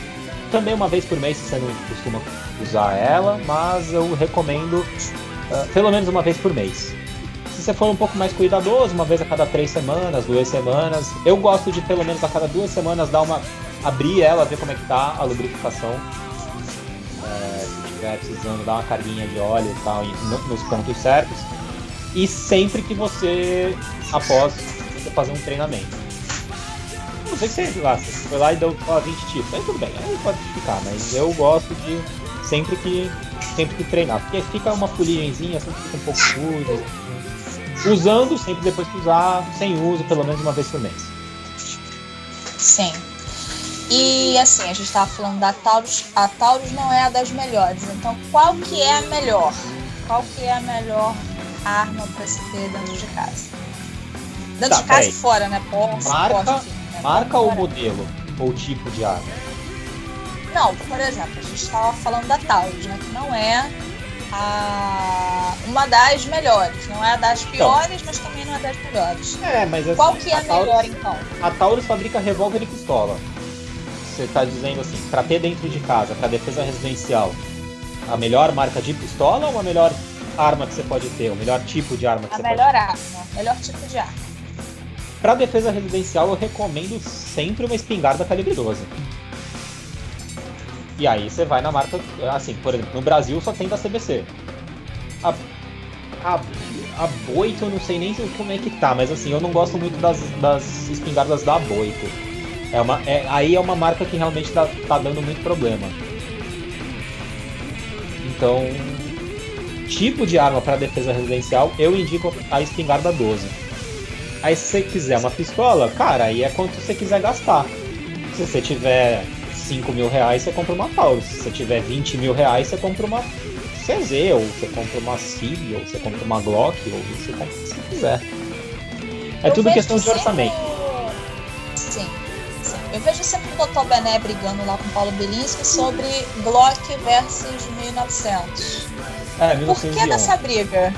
também uma vez por mês, se você não costuma usar ela, mas eu recomendo uh, pelo menos uma vez por mês. Se você for um pouco mais cuidadoso, uma vez a cada três semanas, duas semanas, eu gosto de pelo menos a cada duas semanas dar uma abrir ela, ver como é que tá a lubrificação. É, se estiver precisando dar uma carguinha de óleo e tal nos pontos certos. E sempre que você, após você fazer um treinamento não sei que você, lá, você foi lá e deu ó, 20 tiros. Aí tudo bem, aí pode ficar, mas eu gosto de sempre que sempre que treinar. Porque fica uma fuligenzinha, sempre fica um pouco sujo. Usando sempre depois que usar, sem uso, pelo menos uma vez por mês. Sim. E assim, a gente estava falando da Taurus, a Taurus não é a das melhores. Então, qual que é a melhor? Qual que é a melhor arma para se ter dentro de casa? Dentro tá, de casa e fora, né? Posse, Marca, posse, Marca ou modelo? Ou tipo de arma? Não, por exemplo, a gente estava falando da Taurus, né? Que não é a... uma das melhores. Não é a das então. piores, então, mas também não é das melhores. É, mas assim, Qual que é a, a Taurus, melhor, então? A Taurus fabrica revólver e pistola. Você está dizendo assim, para ter dentro de casa, para defesa residencial, a melhor marca de pistola ou a melhor arma que você pode ter? O melhor tipo de arma que a você pode ter? A melhor arma, melhor tipo de arma. Para defesa residencial, eu recomendo sempre uma espingarda calibre 12. E aí você vai na marca, assim, por exemplo, no Brasil só tem da CBC. A, a, a Boito eu não sei nem como é que tá, mas assim, eu não gosto muito das, das espingardas da Boito. É uma, é, aí é uma marca que realmente tá, tá dando muito problema. Então, tipo de arma para defesa residencial, eu indico a espingarda 12. Aí se você quiser uma pistola, cara, aí é quanto você quiser gastar. Se você tiver 5 mil reais, você compra uma Taurus. Se você tiver 20 mil reais, você compra uma CZ, ou você compra uma SIG, ou você compra uma Glock, ou você compra o que você quiser. É Eu tudo questão de orçamento. Sim, sim. Eu vejo sempre o Dr. Bené brigando lá com o Paulo Belinski sobre Glock versus 1900. É, 1911. Por que dessa briga?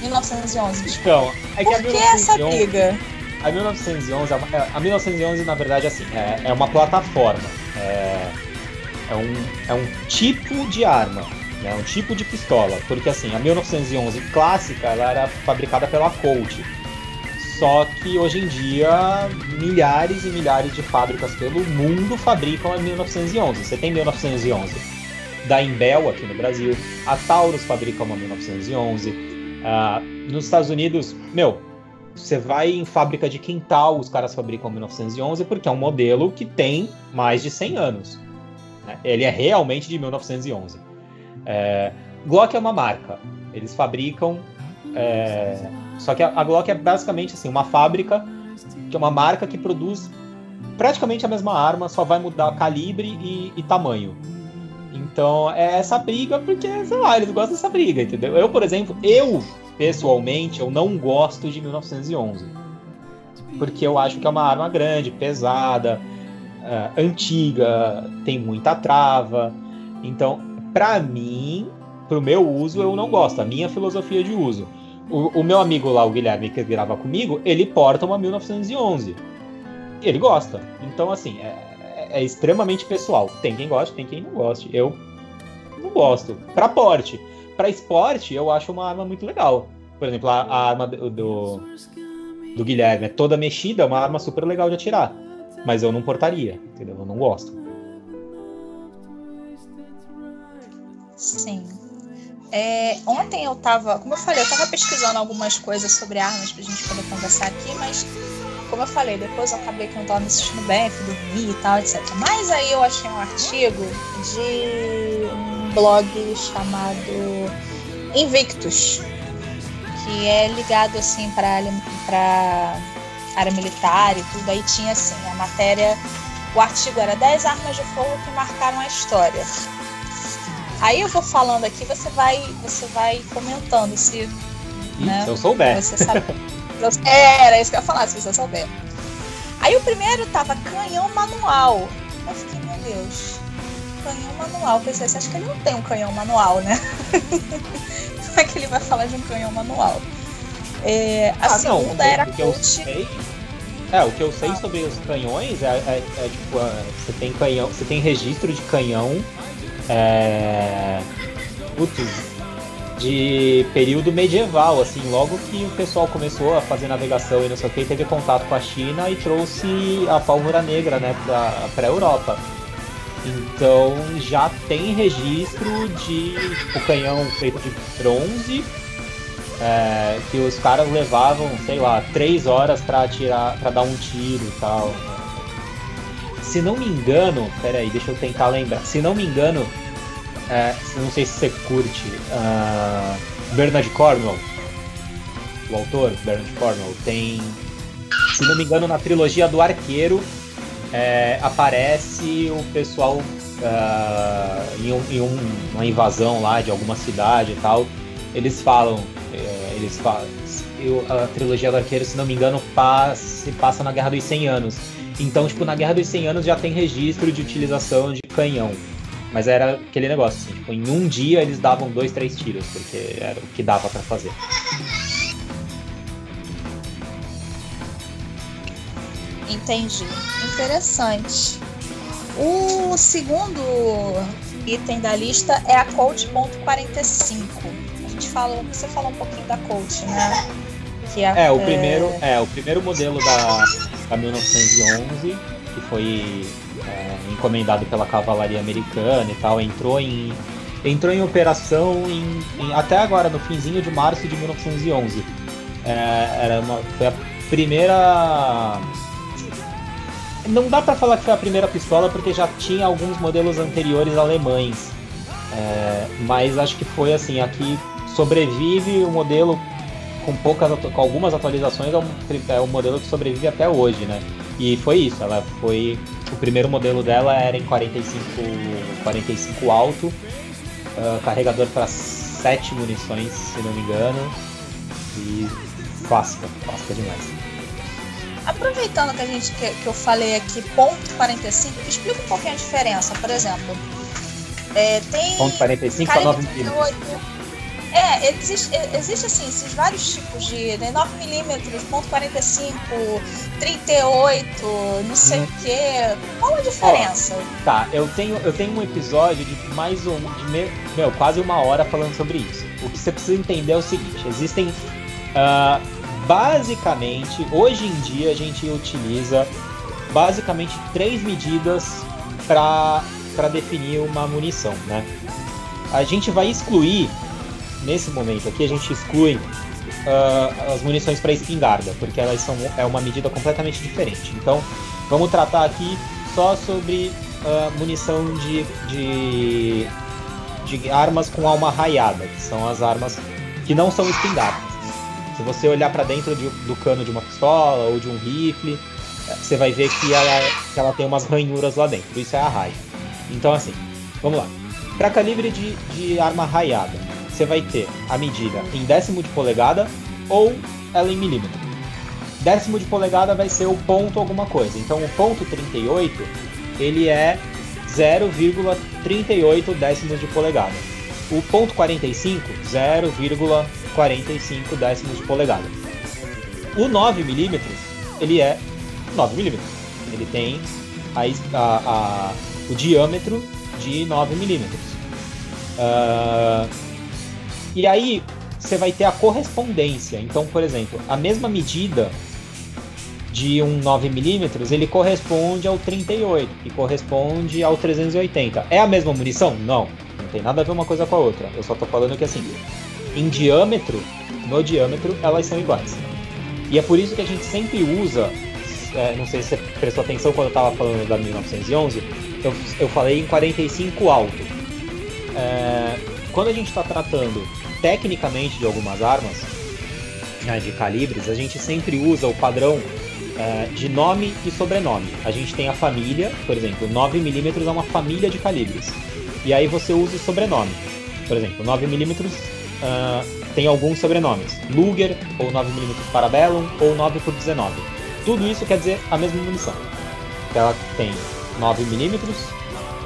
1911. Então, é que Por a 1911, que essa briga? A 1911, a 1911 na verdade assim, é, é uma plataforma. É, é, um, é um tipo de arma, né, um tipo de pistola. Porque assim, a 1911 clássica ela era fabricada pela Colt. Só que hoje em dia, milhares e milhares de fábricas pelo mundo fabricam a 1911. Você tem 1911 da Imbel aqui no Brasil, a Taurus fabrica uma 1911, Uh, nos Estados Unidos, meu, você vai em fábrica de quintal, os caras fabricam 1911 porque é um modelo que tem mais de 100 anos. Né? Ele é realmente de 1911. É, Glock é uma marca. Eles fabricam. É, só que a, a, Glock é basicamente assim, uma fábrica, que é uma marca que produz praticamente a mesma arma, só vai mudar calibre e, e tamanho. Então é essa briga porque, sei lá, eles gostam dessa briga, entendeu? Eu, por exemplo, eu, pessoalmente, eu não gosto de 1911. Porque eu acho que é uma arma grande, pesada, uh, antiga, tem muita trava. Então, pra mim, pro meu uso, eu não gosto. A minha filosofia de uso. O, o meu amigo lá, o Guilherme, que grava comigo, ele porta uma 1911. Ele gosta. Então, assim, é, é extremamente pessoal. Tem quem goste, tem quem não goste. Eu não gosto. Para porte. Para esporte, eu acho uma arma muito legal. Por exemplo, a, a arma do, do, do, Guilherme é toda mexida, é uma arma super legal de atirar. Mas eu não portaria, entendeu? Eu não gosto. Sim. É, ontem eu tava, como eu falei, eu tava pesquisando algumas coisas sobre armas pra gente poder conversar aqui, mas como eu falei, depois eu acabei que não estava me bem, fui dormir e tal, etc. Mas aí eu achei um artigo de blog chamado Invictus, que é ligado assim para área militar e tudo. Aí tinha assim, a matéria, o artigo era 10 armas de fogo que marcaram a história. Aí eu vou falando aqui, você vai, você vai comentando se. Ih, né, se eu souber. Você sabe. é, era isso que eu ia falar, se você souber. Aí o primeiro tava canhão manual. Eu fiquei, meu Deus, canhão manual. Pensei, você acha que ele não tem um canhão manual, né? Como é que ele vai falar de um canhão manual? É, a ah, segunda não, era coach. É, o que eu sei sobre os canhões é, é, é tipo, é, você tem canhão, você tem registro de canhão é, putz, de período medieval, assim, logo que o pessoal começou a fazer navegação e não sei o que, teve contato com a China e trouxe a pólvora negra, né, pra, a Europa. Então já tem registro de tipo, canhão feito de bronze é, que os caras levavam, sei lá, três horas para atirar, para dar um tiro e tal. Se não me engano, peraí, deixa eu tentar lembrar. Se não me engano, é, não sei se você curte uh, Bernard Cornwell, o autor Bernard Cornwell, tem, se não me engano, na trilogia do Arqueiro é, aparece o pessoal uh, em, um, em um, uma invasão lá de alguma cidade e tal. Eles falam é, eles falam, a trilogia do Arqueiro, se não me engano, passa, passa na Guerra dos 100 Anos. Então, tipo, na Guerra dos 100 Anos já tem registro de utilização de canhão. Mas era aquele negócio, assim, tipo, em um dia eles davam dois, três tiros, porque era o que dava para fazer. Entendi. Interessante. O segundo item da lista é a Coach gente falou, você falou um pouquinho da coach, né? Que é, é, o, é... Primeiro, é o primeiro modelo da, da 1911, que foi é, encomendado pela cavalaria americana e tal, entrou em, entrou em operação em, em, até agora, no finzinho de março de 1911. É, era uma, foi a primeira. Não dá para falar que foi a primeira pistola porque já tinha alguns modelos anteriores alemães. É, mas acho que foi assim, aqui sobrevive o modelo com poucas com algumas atualizações é um, é modelo que sobrevive até hoje, né? E foi isso, ela foi o primeiro modelo dela era em 45 45 alto, uh, carregador para 7 munições, se não me engano. E fácil, fácil demais. Aproveitando que a gente que, que eu falei aqui, ponto 45, explica um pouquinho a diferença, por exemplo. É, tem ponto 45 a 9 é, existe, existe assim, esses vários tipos de né, 9mm, ponto 45, 38, não sei hum. o que. Qual a diferença? Tá, eu tenho, eu tenho um episódio de mais um, de me, meu, quase uma hora falando sobre isso. O que você precisa entender é o seguinte: existem. Uh, basicamente, hoje em dia a gente utiliza basicamente três medidas para definir uma munição, né? A gente vai excluir nesse momento aqui, a gente exclui uh, as munições para espingarda, porque elas são é uma medida completamente diferente. Então, vamos tratar aqui só sobre uh, munição de, de, de armas com alma raiada, que são as armas que não são espingardas. Se você olhar para dentro de, do cano de uma pistola ou de um rifle, você vai ver que ela, que ela tem umas ranhuras lá dentro. Isso é a raia. Então, assim, vamos lá. Para calibre de, de arma raiada, você vai ter a medida em décimo de polegada ou ela em milímetro. Décimo de polegada vai ser o ponto alguma coisa. Então o ponto 38 ele é 0,38 décimos de polegada. O ponto 45, 0,45 décimos de polegada. O 9 milímetros ele é 9 milímetros. Ele tem a, a, a, o diâmetro de 9 milímetros. Uh, e aí você vai ter a correspondência. Então, por exemplo, a mesma medida de um 9mm, ele corresponde ao 38, que corresponde ao 380. É a mesma munição? Não. Não tem nada a ver uma coisa com a outra. Eu só tô falando que assim, em diâmetro, no diâmetro, elas são iguais. E é por isso que a gente sempre usa, é, não sei se você prestou atenção quando eu estava falando da 1911, eu, eu falei em 45 alto. É, quando a gente está tratando tecnicamente de algumas armas, né, de calibres, a gente sempre usa o padrão é, de nome e sobrenome. A gente tem a família, por exemplo, 9mm é uma família de calibres. E aí você usa o sobrenome. Por exemplo, 9mm uh, tem alguns sobrenomes. Luger, ou 9mm Parabellum, ou 9 por 19. Tudo isso quer dizer a mesma munição. Ela tem 9mm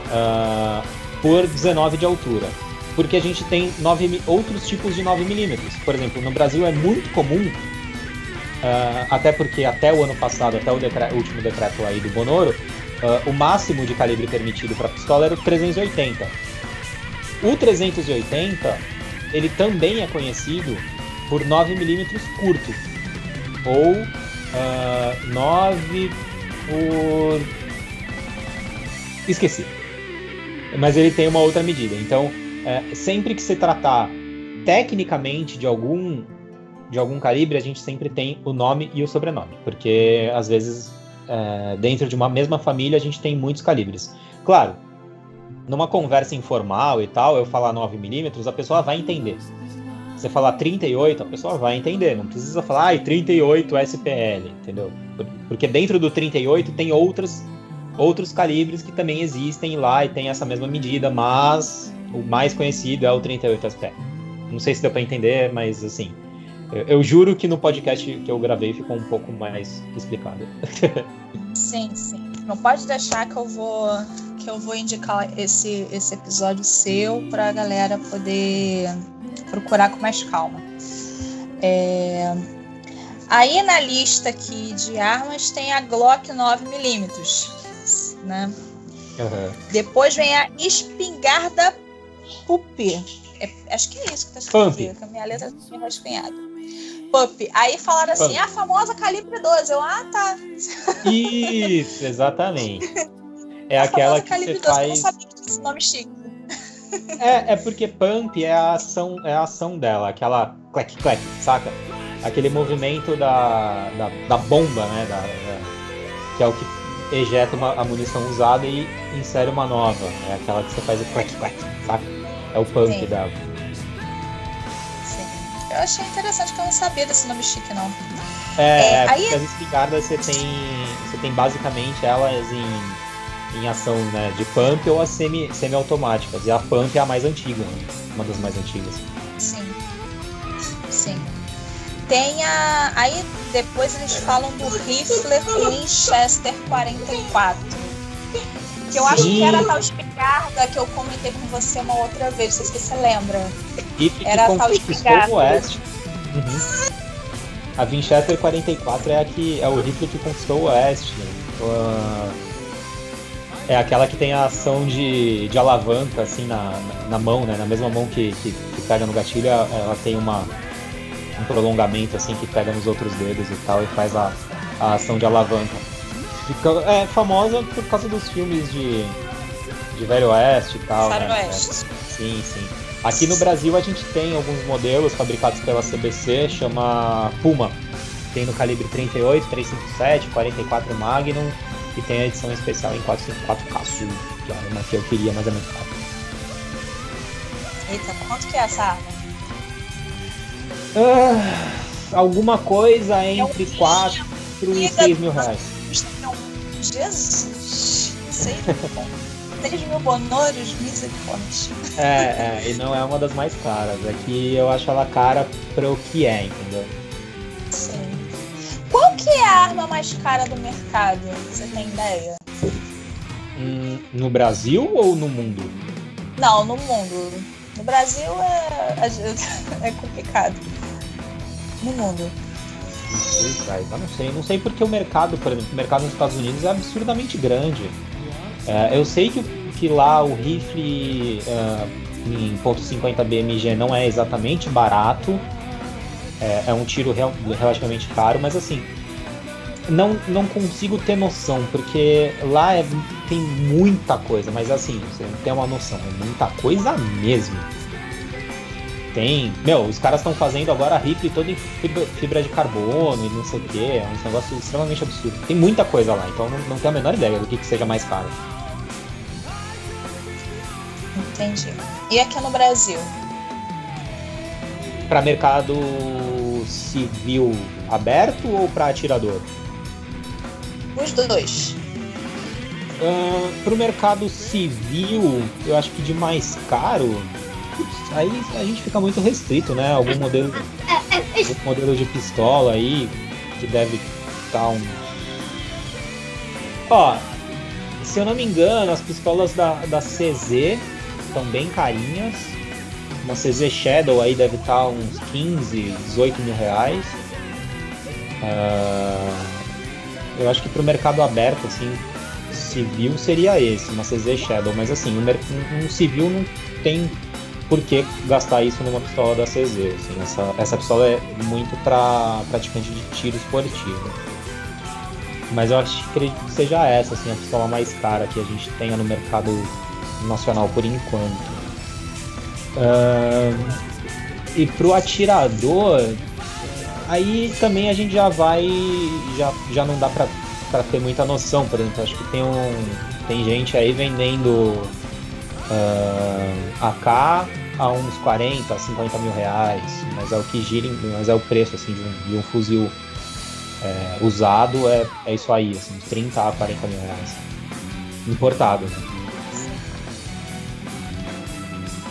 uh, por 19 de altura. Porque a gente tem 9, outros tipos de 9mm. Por exemplo, no Brasil é muito comum Uh, até porque até o ano passado, até o decreto, último decreto aí do Bonoro, uh, o máximo de calibre permitido para pistola era o 380. O 380, ele também é conhecido por 9mm curto, ou uh, 9 por... esqueci. Mas ele tem uma outra medida. Então, é, sempre que se tratar tecnicamente de algum de algum calibre, a gente sempre tem o nome e o sobrenome, porque às vezes é, dentro de uma mesma família a gente tem muitos calibres. Claro, numa conversa informal e tal, eu falar 9mm, a pessoa vai entender. Você falar 38, a pessoa vai entender. Não precisa falar, ah, 38 SPL, entendeu? Porque dentro do 38 tem outras, outros calibres que também existem lá e tem essa mesma medida, mas o mais conhecido é o 38 SPL. Não sei se deu para entender, mas assim, eu, juro que no podcast que eu gravei ficou um pouco mais explicado. sim, sim. Não pode deixar que eu vou que eu vou indicar esse, esse episódio seu para a galera poder procurar com mais calma. É... Aí na lista aqui de armas tem a Glock 9mm, né? Uhum. Depois vem a espingarda Pup. É, acho que é isso que tá escrito, que a minha letra tá rascunhada. Pup. Aí falaram assim, Pup. a famosa calibre 12. Eu, ah, tá. Isso, exatamente. É a aquela que você 12, faz... Eu não sabia que esse nome chique. É, é porque Pump é a ação, é a ação dela, aquela clack clack, saca? Aquele movimento da, da, da bomba, né? Da, da, que é o que ejeta uma, a munição usada e insere uma nova. É aquela que você faz o clack clack, saca? É o pump Sim. dela. Eu achei interessante que eu não sabia desse nome chique, não. É, é, é aí... as espingardas você tem. Você tem basicamente elas em, em ação né, de pump ou as semi, semi-automáticas. E a pump é a mais antiga, né? uma das mais antigas. Sim. Sim. Tem a. Aí depois eles falam do rifle Winchester 44 que eu Sim. acho que era a tal espingarda que eu comentei com você uma outra vez, não sei se você lembra. E era a tal espingarda. O Oeste. Uhum. A Winchester 44 é a que é o rifle que conquistou o Oeste. Uh, é aquela que tem a ação de, de alavanca assim na, na, na mão, né? Na mesma mão que, que, que, pega no gatilho, ela tem uma, um prolongamento assim que pega nos outros dedos e tal e faz a, a ação de alavanca. Fica, é famosa por causa dos filmes de, de Velho Oeste e tal. Velho né? Oeste. Sim, sim. Aqui no Brasil a gente tem alguns modelos fabricados pela CBC, chama Puma. Tem no calibre 38, 357, 44 Magnum e tem a edição especial em 454 Azul, que é uma que eu queria, mas é muito caro. Eita, quanto que é essa arma? Ah, alguma coisa entre 4 e 6 mil reais. Jesus! Sei bom. 3 mil bonoros, misericórdia. É, é, e não é uma das mais caras. É que eu acho ela cara pro que é, entendeu? Sim. Qual que é a arma mais cara do mercado? Você tem ideia? Hum, no Brasil ou no mundo? Não, no mundo. No Brasil é, é complicado. No mundo. Eu não sei, não sei porque o mercado, por exemplo, o mercado nos Estados Unidos é absurdamente grande. É, eu sei que, que lá o rifle uh, em .50 BMG não é exatamente barato, é, é um tiro real, relativamente caro, mas assim, não, não consigo ter noção, porque lá é, tem muita coisa, mas assim, você não tem uma noção, é muita coisa mesmo. Tem. Meu, os caras estão fazendo agora rifle todo em fibra, de carbono e não sei o que. É um negócio extremamente absurdo. Tem muita coisa lá, então não, não tenho a menor ideia do que, que seja mais caro. Entendi. E aqui no Brasil? Para mercado civil aberto ou para atirador? Os dois. Uh, pro mercado civil, eu acho que de mais caro, aí a gente fica muito restrito, né? Algum modelo, algum modelo de pistola aí que deve estar um. Ó, se eu não me engano, as pistolas da, da CZ estão bem carinhas. Uma CZ Shadow aí deve estar uns 15, 18 mil reais. Uh, eu acho que pro mercado aberto, assim, civil seria esse, uma CZ Shadow, mas assim, um, um civil não tem por que gastar isso numa pistola da CZ. Assim, essa, essa pistola é muito para praticante de tiro esportivo. Mas eu acho que seja essa, assim, a pistola mais cara que a gente tenha no mercado nacional por enquanto. Uh, e pro atirador, aí também a gente já vai. Já, já não dá pra ter muita noção, por exemplo, acho que tem um. Tem gente aí vendendo uh, AK a uns 40, 50 mil reais, mas é o que gira, mas é o preço assim, de, um, de um fuzil é, usado, é, é isso aí, assim, 30 a 40 mil reais. Importado.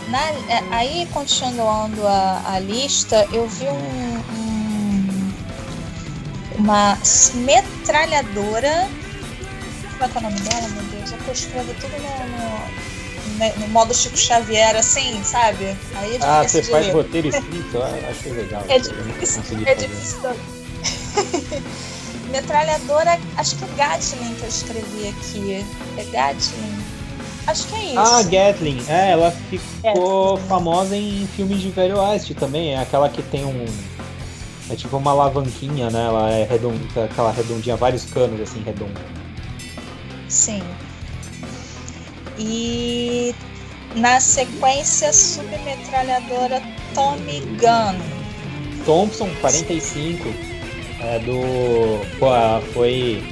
Na, é, aí, continuando a, a lista, eu vi um, um, uma metralhadora. Como é que é o nome dela, meu Deus? Eu escrevo tudo no, no, no, modo Chico Xavier, assim, sabe? Aí é ah, você faz ler. roteiro escrito? Acho legal. É difícil. É difícil. metralhadora, acho que é Gatling que eu escrevi aqui. É Gatling? Acho que é isso. Ah, Gatling. É, ela ficou Gatling. famosa em filmes de Velho Oeste também. É aquela que tem um. É tipo uma alavanquinha, né? Ela é redonda, aquela redondinha, vários canos assim, redondos. Sim. E na sequência, submetralhadora Tommy Gun. Thompson 45. É do. Pô, foi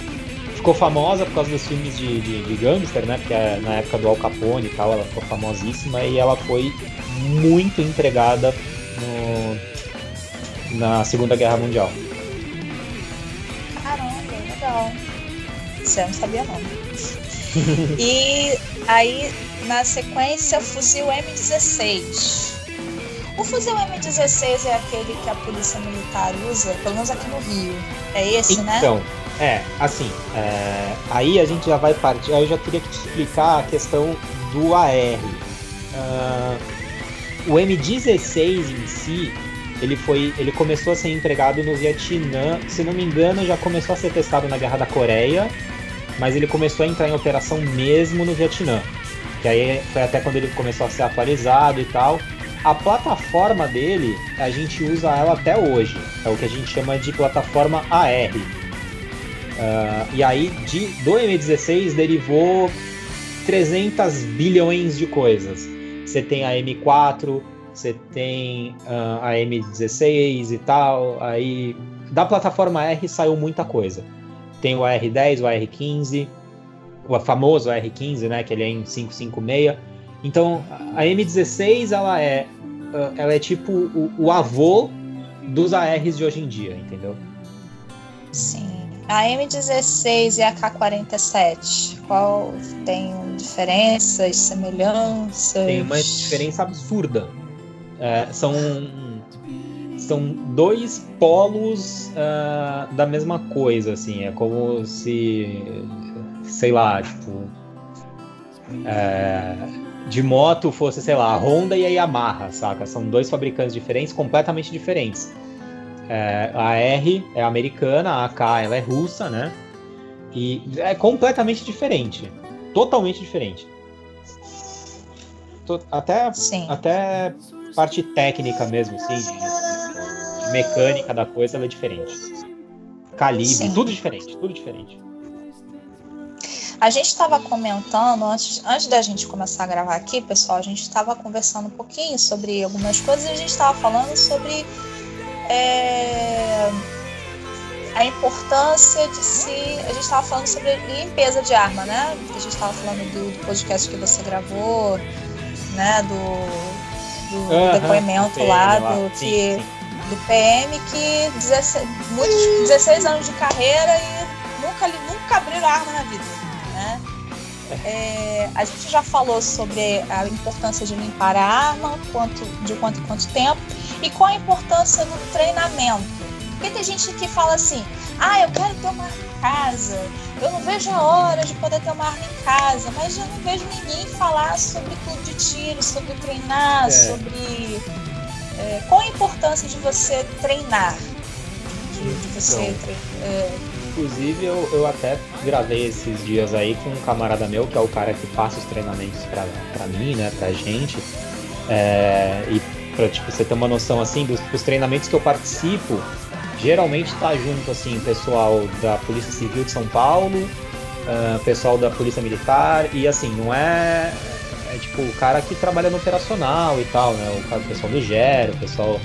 ficou famosa por causa dos filmes de, de, de gangster, né? Porque é na época do Al Capone e tal, ela ficou famosíssima e ela foi muito empregada no, na Segunda Guerra Mundial. Caramba, legal. Você não sabia não. e aí, na sequência, fuzil M16. O fuzil M16 é aquele que a polícia militar usa, pelo menos aqui no Rio. É esse, então, né? Então, é, assim, é, aí a gente já vai partir. Eu já teria que te explicar a questão do AR. Uh, ah, o M16 em si, ele foi, ele começou a ser empregado no Vietnã. Se não me engano, já começou a ser testado na Guerra da Coreia, mas ele começou a entrar em operação mesmo no Vietnã. Que aí foi até quando ele começou a ser atualizado e tal. A plataforma dele, a gente usa ela até hoje. É o que a gente chama de plataforma AR Uh, e aí de, do M16 derivou 300 bilhões de coisas. Você tem a M4, você tem uh, a M16 e tal. Aí da plataforma R saiu muita coisa. Tem o AR10, o AR15, o famoso AR15, né, que ele é em 556. Então a M16 ela é, uh, ela é tipo o, o avô dos ARs de hoje em dia, entendeu? Sim. A M16 e a K47, qual tem diferenças, semelhanças? Tem uma diferença absurda. É, são, são dois polos uh, da mesma coisa, assim. É como se, sei lá, tipo, é, de moto fosse, sei lá, a Honda e a Yamaha, saca? São dois fabricantes diferentes, completamente diferentes. É, a R é americana, a AK ela é russa, né? E é completamente diferente. Totalmente diferente. Até, Sim. até parte técnica mesmo, assim, mecânica da coisa, ela é diferente. Calibre, Sim. tudo diferente, tudo diferente. A gente estava comentando, antes, antes da gente começar a gravar aqui, pessoal, a gente estava conversando um pouquinho sobre algumas coisas e a gente estava falando sobre é, a importância de se. A gente estava falando sobre limpeza de arma, né? A gente estava falando do, do, podcast que você gravou, né? Do, do uhum, depoimento PM, lá, do, sim, que, sim. Do PM que 16, muitos, 16 anos de carreira e nunca, nunca abriram arma na vida, né? É, a gente já falou sobre a importância de limpar a arma, quanto, de quanto em quanto tempo, e qual a importância do treinamento. Porque tem gente que fala assim, ah, eu quero ter uma arma em casa, eu não vejo a hora de poder ter uma arma em casa, mas eu não vejo ninguém falar sobre clube de tiro, sobre treinar, é. sobre é, qual a importância de você treinar. De, de você treinar, é... Inclusive eu, eu até gravei esses dias aí com um camarada meu, que é o cara que passa os treinamentos pra, pra mim, né, pra gente. É, e pra tipo, você ter uma noção assim dos, dos treinamentos que eu participo, geralmente tá junto assim pessoal da Polícia Civil de São Paulo, uh, pessoal da Polícia Militar e assim não é é tipo o cara que trabalha no operacional e tal, né? O, cara, pessoal do GER, o pessoal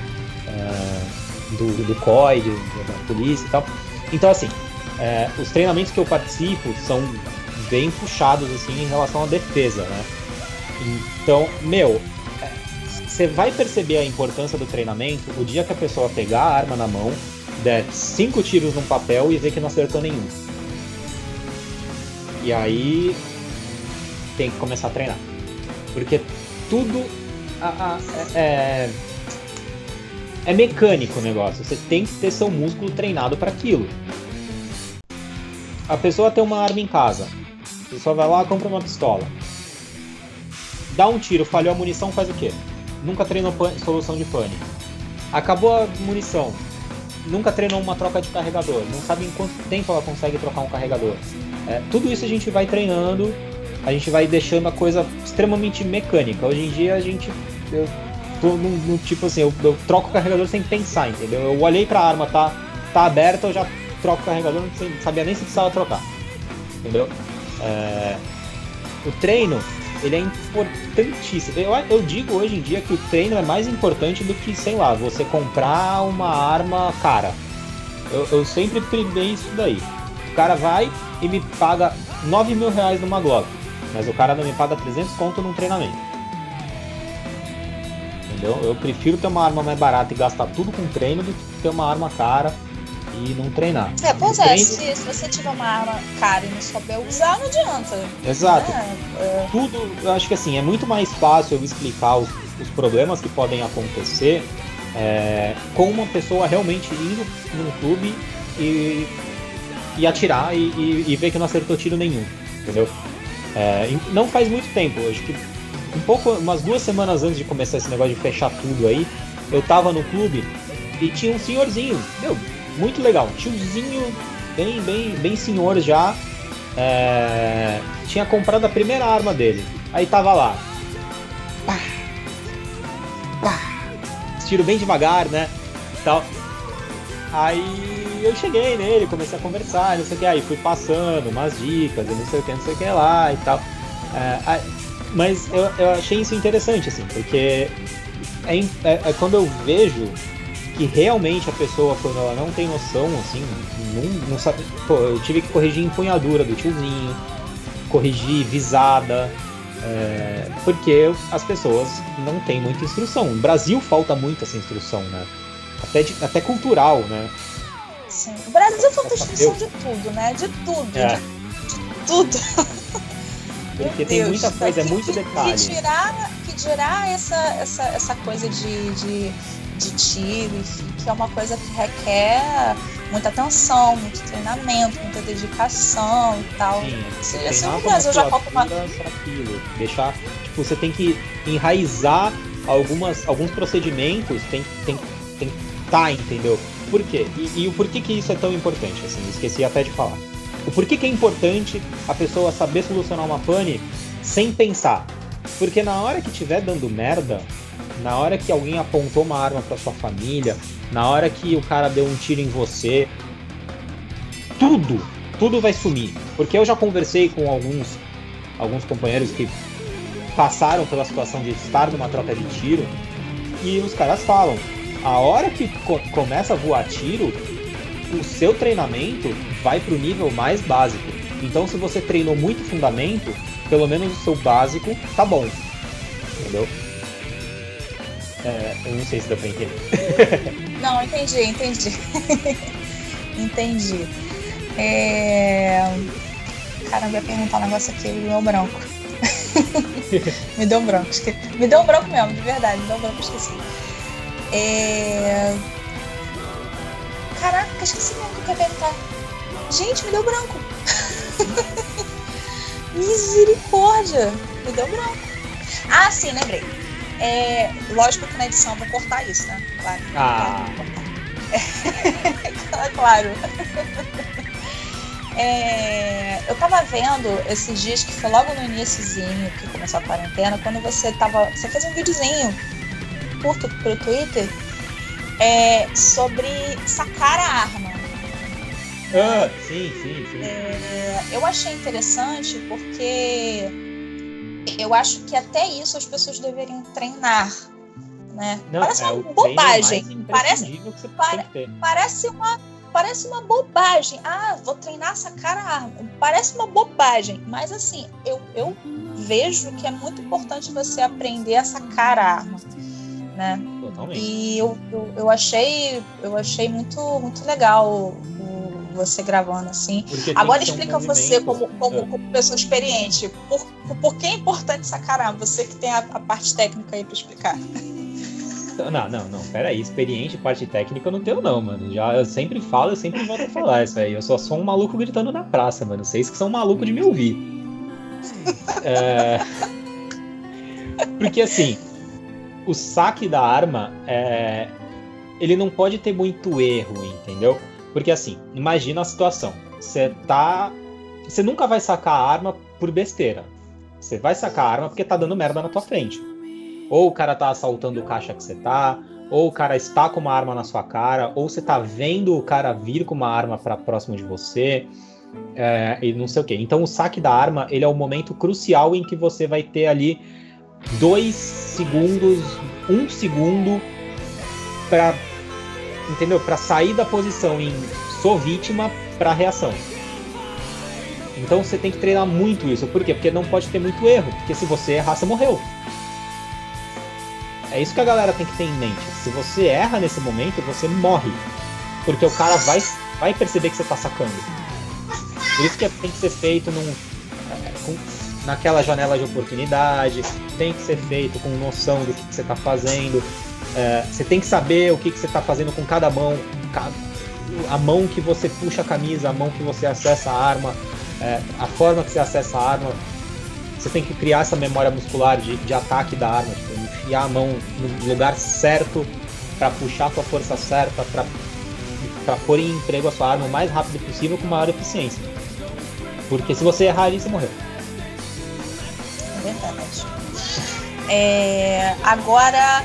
uh, do, do COI, de, da polícia e tal. Então assim, uh, os treinamentos que eu participo são bem puxados assim em relação à defesa, né? Então, meu, você vai perceber a importância do treinamento o dia que a pessoa pegar a arma na mão, der cinco tiros num papel e ver que não acertou nenhum. E aí tem que começar a treinar. Porque tudo a, a, é, é, é mecânico o negócio. Você tem que ter seu músculo treinado para aquilo. A pessoa tem uma arma em casa. A pessoa vai lá compra uma pistola. Dá um tiro, falhou a munição, faz o quê? Nunca treinou solução de pane. Acabou a munição. Nunca treinou uma troca de carregador. Não sabe em quanto tempo ela consegue trocar um carregador. É, tudo isso a gente vai treinando. A gente vai deixando a coisa extremamente mecânica. Hoje em dia a gente. Eu tô no, no tipo assim, eu, eu, troco o carregador sem pensar, entendeu? Eu olhei pra arma, tá, tá aberta, eu já troco o carregador, não sabia nem se precisava trocar. Entendeu? É, o treino ele é importantíssimo. Eu, eu digo hoje em dia que o treino é mais importante do que, sei lá, você comprar uma arma cara. Eu, eu sempre privei isso daí. O cara vai e me paga 9 mil reais numa Glock, mas o cara não me paga 300 conto num treinamento. Entendeu? Eu prefiro ter uma arma mais barata e gastar tudo com treino do que ter uma arma cara e não treinar. É, pois é, treino... se, se, você tiver uma arma cara e não souber usar, não adianta. Exato. É, é... Tudo, eu acho que assim, é muito mais fácil eu explicar os, os problemas que podem acontecer é, com uma pessoa realmente indo num clube e, e atirar e, e, e ver que não acertou tiro nenhum, entendeu? É, não faz muito tempo, acho que um pouco, umas duas semanas antes de começar esse negócio de fechar tudo aí, eu tava no clube e tinha um senhorzinho, meu, muito legal. Tiozinho, bem, bem, bem senhor já. É, tinha comprado a primeira arma dele. Aí tava lá. Pá, pá, tiro bem devagar, né? Tal. Aí eu cheguei nele, comecei a conversar, não sei o que. Aí fui passando umas dicas, não sei o que, não sei o que lá e tal. É, mas eu, eu achei isso interessante, assim, porque é, é, é quando eu vejo que realmente a pessoa, quando ela não tem noção, assim, não, não sabe. Pô, eu tive que corrigir empunhadura do tiozinho, corrigir visada, é, porque as pessoas não têm muita instrução. No Brasil falta muito essa instrução, né? Até, de, até cultural, né? Sim. O Brasil falta instrução de tudo, né? De tudo. É. De, de tudo. Porque tem muita coisa, é muito detalhe. Que tirar, que tirar essa, essa, essa coisa de, de de tiro, que é uma coisa que requer muita atenção, muito treinamento, muita dedicação e tal. Sim, Se, assim, eu já falta uma... aquilo, deixar, tipo, você tem que enraizar algumas, alguns procedimentos, tem, tem, tem tá, entendeu? Por quê? E, e o porquê que isso é tão importante, assim, esqueci até de falar. O porquê que é importante a pessoa saber solucionar uma pane sem pensar. Porque na hora que tiver dando merda, na hora que alguém apontou uma arma para sua família, na hora que o cara deu um tiro em você, tudo, tudo vai sumir. Porque eu já conversei com alguns, alguns companheiros que passaram pela situação de estar numa troca de tiro e os caras falam: a hora que co começa a voar tiro, o seu treinamento vai para o nível mais básico. Então, se você treinou muito fundamento, pelo menos o seu básico tá bom. Entendeu? É, eu não sei se dá pra entender. não, entendi, entendi. entendi. É... caramba, ia perguntar um negócio aqui, me deu branco. me deu branco, esqueci. Me deu um branco mesmo, de verdade, me deu um branco, esqueci. É... Caraca, esqueci mesmo que eu ia perguntar. Gente, me deu branco. Misericórdia, me deu branco. Ah, sim, lembrei. É, lógico que na edição eu vou cortar isso, né? Claro. Ah. Claro. claro. É, eu tava vendo esses dias que foi logo no iníciozinho que começou a quarentena, quando você tava. Você fez um videozinho curto pro Twitter é, sobre sacar a arma. Ah, sim, sim, sim. É, eu achei interessante porque eu acho que até isso as pessoas deveriam treinar. Né? Não, parece é uma bobagem. Parece, para, parece uma parece uma bobagem. Ah, vou treinar essa cara arma. Parece uma bobagem, mas assim, eu, eu vejo que é muito importante você aprender a sacar a arma, né? Totalmente. E eu, eu, eu achei eu achei muito muito legal você gravando assim. Agora explica um você como, como, é. como, pessoa experiente, por, por que é importante sacar arma? Você que tem a, a parte técnica aí para explicar. Não, não, não. Pera aí. Experiente, parte técnica eu não tenho, não, mano. Já eu sempre falo, eu sempre volto a falar isso aí. Eu só sou um maluco gritando na praça, mano. Vocês que são malucos de me ouvir. É... Porque assim, o saque da arma é... ele não pode ter muito erro, entendeu? Porque assim, imagina a situação. Você tá. Você nunca vai sacar a arma por besteira. Você vai sacar a arma porque tá dando merda na tua frente. Ou o cara tá assaltando o caixa que você tá, ou o cara está com uma arma na sua cara, ou você tá vendo o cara vir com uma arma para próximo de você, é, e não sei o que. Então o saque da arma ele é o momento crucial em que você vai ter ali dois segundos, um segundo para entendeu? Para sair da posição em sou vítima para reação. Então você tem que treinar muito isso. Por quê? Porque não pode ter muito erro. Porque se você errar, você morreu. É isso que a galera tem que ter em mente. Se você erra nesse momento, você morre. Porque o cara vai, vai perceber que você tá sacando. Por isso que tem que ser feito num, naquela janela de oportunidade, tem que ser feito com noção do que, você tá fazendo. É, você tem que saber o que, você tá fazendo com cada mão. A mão que você puxa a camisa, a mão que você acessa a arma, é, a forma que você acessa a arma. Você tem que criar essa memória muscular de, de ataque da arma. Tipo, enfiar a mão no lugar certo para puxar a força certa, para pôr em emprego a sua arma o mais rápido possível com maior eficiência. Porque se você errar ali, você morreu. Verdade. É, agora,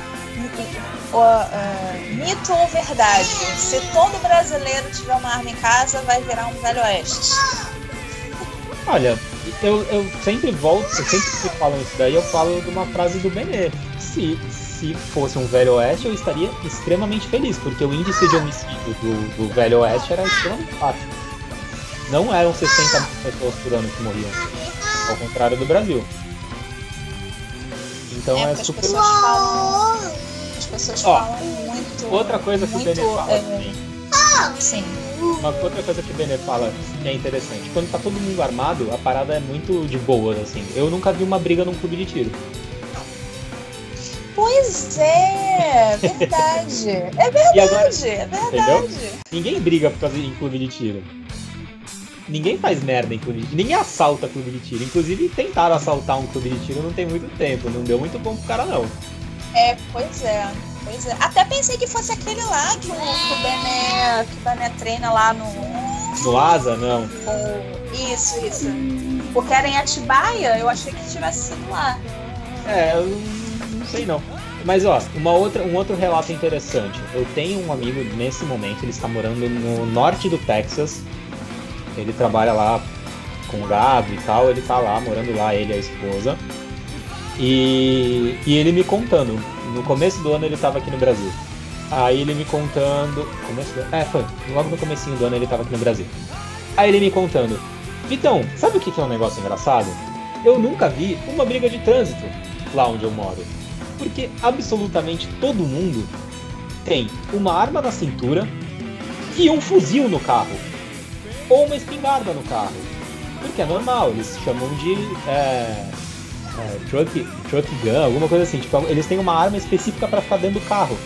uh, uh, mito ou verdade? Se todo brasileiro tiver uma arma em casa, vai virar um velho oeste. Olha, eu, eu sempre volto, eu sempre que falo isso daí, eu falo de uma frase do Benê se, se fosse um Velho Oeste, eu estaria extremamente feliz, porque o índice de homicídio do, do Velho Oeste era extremamente baixo. Não eram 60 pessoas por ano que morriam, ao contrário do Brasil. Então é, é super. As pessoas falam, as pessoas Ó, falam muito. Outra coisa que muito, o Benê fala é... também. Sim. Uma outra coisa que o Benê fala que é interessante, quando tá todo mundo armado, a parada é muito de boa, assim. Eu nunca vi uma briga num clube de tiro. Pois é, verdade. É verdade, agora, é verdade. Entendeu? Ninguém briga por causa de clube de tiro. Ninguém faz merda em clube de tiro. Ninguém assalta clube de tiro. Inclusive tentaram assaltar um clube de tiro não tem muito tempo. Não deu muito bom pro cara, não. É, pois é. Pois é. Até pensei que fosse aquele lá que o, que o Bené, que o Bené treina lá no. No Asa, não. Isso, isso. Porque era em Atibaia, eu achei que tivesse sido lá. É, eu sei não. Mas ó, uma outra, um outro relato interessante. Eu tenho um amigo nesse momento, ele está morando no norte do Texas. Ele trabalha lá com gado e tal, ele tá lá, morando lá, ele e a esposa. E, e ele me contando, no começo do ano ele estava aqui no Brasil. Aí ele me contando. Começo do, é, foi. Logo no comecinho do ano ele estava aqui no Brasil. Aí ele me contando. Então, sabe o que é um negócio engraçado? Eu nunca vi uma briga de trânsito lá onde eu moro. Porque absolutamente todo mundo tem uma arma na cintura e um fuzil no carro. Ou uma espingarda no carro. Porque é normal, eles chamam de é, é, truck, truck gun, alguma coisa assim. Tipo, eles têm uma arma específica para ficar dentro do carro.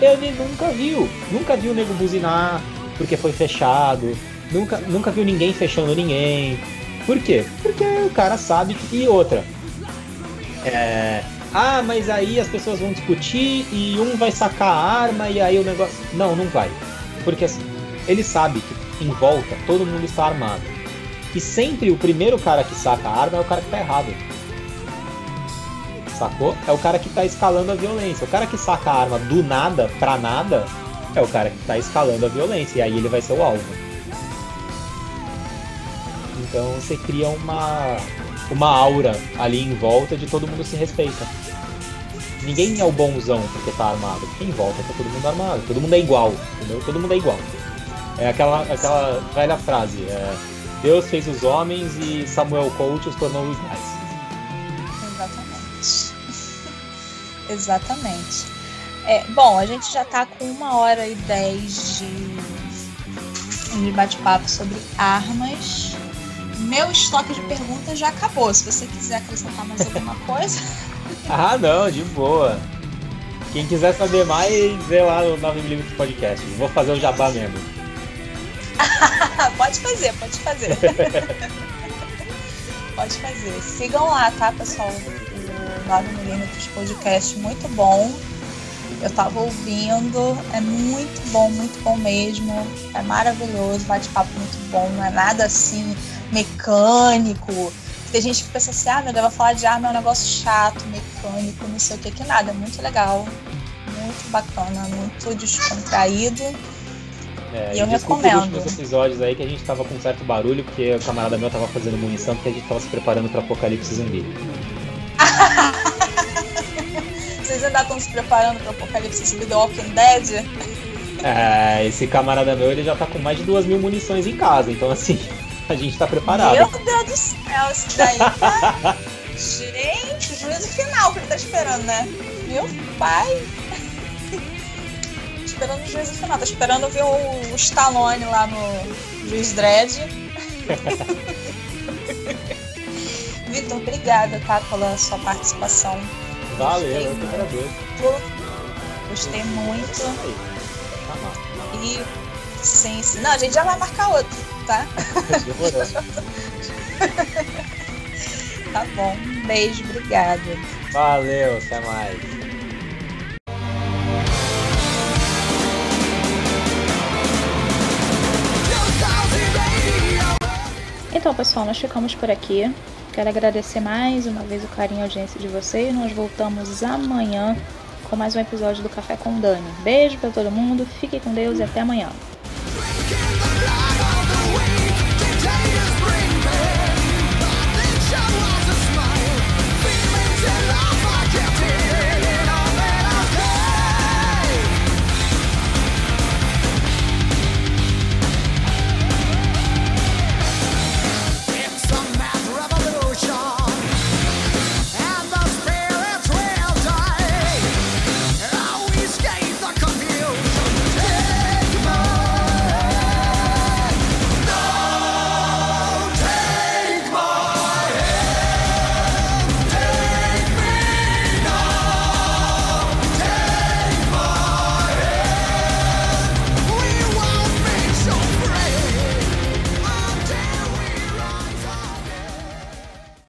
Ele nunca viu, nunca viu o nego buzinar porque foi fechado, nunca, nunca viu ninguém fechando ninguém. Por quê? Porque o cara sabe que. E outra. É, ah, mas aí as pessoas vão discutir e um vai sacar a arma e aí o negócio. Não, não vai. Porque assim, ele sabe que em volta todo mundo está armado. E sempre o primeiro cara que saca a arma é o cara que tá errado. Sacou? É o cara que tá escalando a violência. O cara que saca a arma do nada pra nada é o cara que tá escalando a violência. E aí ele vai ser o alvo. Então você cria uma, uma aura ali em volta de todo mundo se respeita. Ninguém é o bonzão porque tá armado. Em volta tá todo mundo armado. Todo mundo é igual, entendeu? Todo mundo é igual. É aquela, aquela velha frase. É, Deus fez os homens e Samuel Colt os tornou iguais. Exatamente. Exatamente. É, bom, a gente já tá com uma hora e dez de, de bate-papo sobre armas. Meu estoque de perguntas já acabou. Se você quiser acrescentar mais alguma coisa. ah, não, de boa. Quem quiser saber mais, vê lá no 9mm Podcast. Vou fazer o jabá mesmo. pode fazer, pode fazer. pode fazer. Sigam lá, tá, pessoal? O 9mm Podcast, muito bom. Eu tava ouvindo, é muito bom, muito bom mesmo. É maravilhoso, bate-papo muito bom, não é nada assim mecânico. Tem gente que pensa assim, ah, meu Deus, vai falar de arma é um negócio chato, mecânico, não sei o que, que nada. É muito legal, muito bacana, muito descontraído. É, e eu recomendo. Os episódios aí que a gente tava com certo barulho, porque o camarada meu tava fazendo munição, porque a gente tava se preparando para apocalipse zumbi. Vocês ainda estão se preparando para apocalipse zumbi The Walking Dead? É, esse camarada meu ele já tá com mais de duas mil munições em casa, então assim. A gente tá preparado. Meu Deus do céu, isso daí tá... gente, juízo final que ele tá esperando, né? Meu pai. Esperando o juízo final. Tá esperando ver o, o Stallone lá no Juiz Dredd. Vitor, obrigada, tá, pela sua participação. Valeu, eu que agradeço. Gostei muito. E sim, sim. Não, a gente já vai marcar outro tá? tá bom. Um beijo, obrigada. Valeu, até mais. Então, pessoal, nós ficamos por aqui. Quero agradecer mais uma vez o carinho e audiência de vocês. Nós voltamos amanhã com mais um episódio do Café com Dani. Beijo para todo mundo, fiquem com Deus e até amanhã.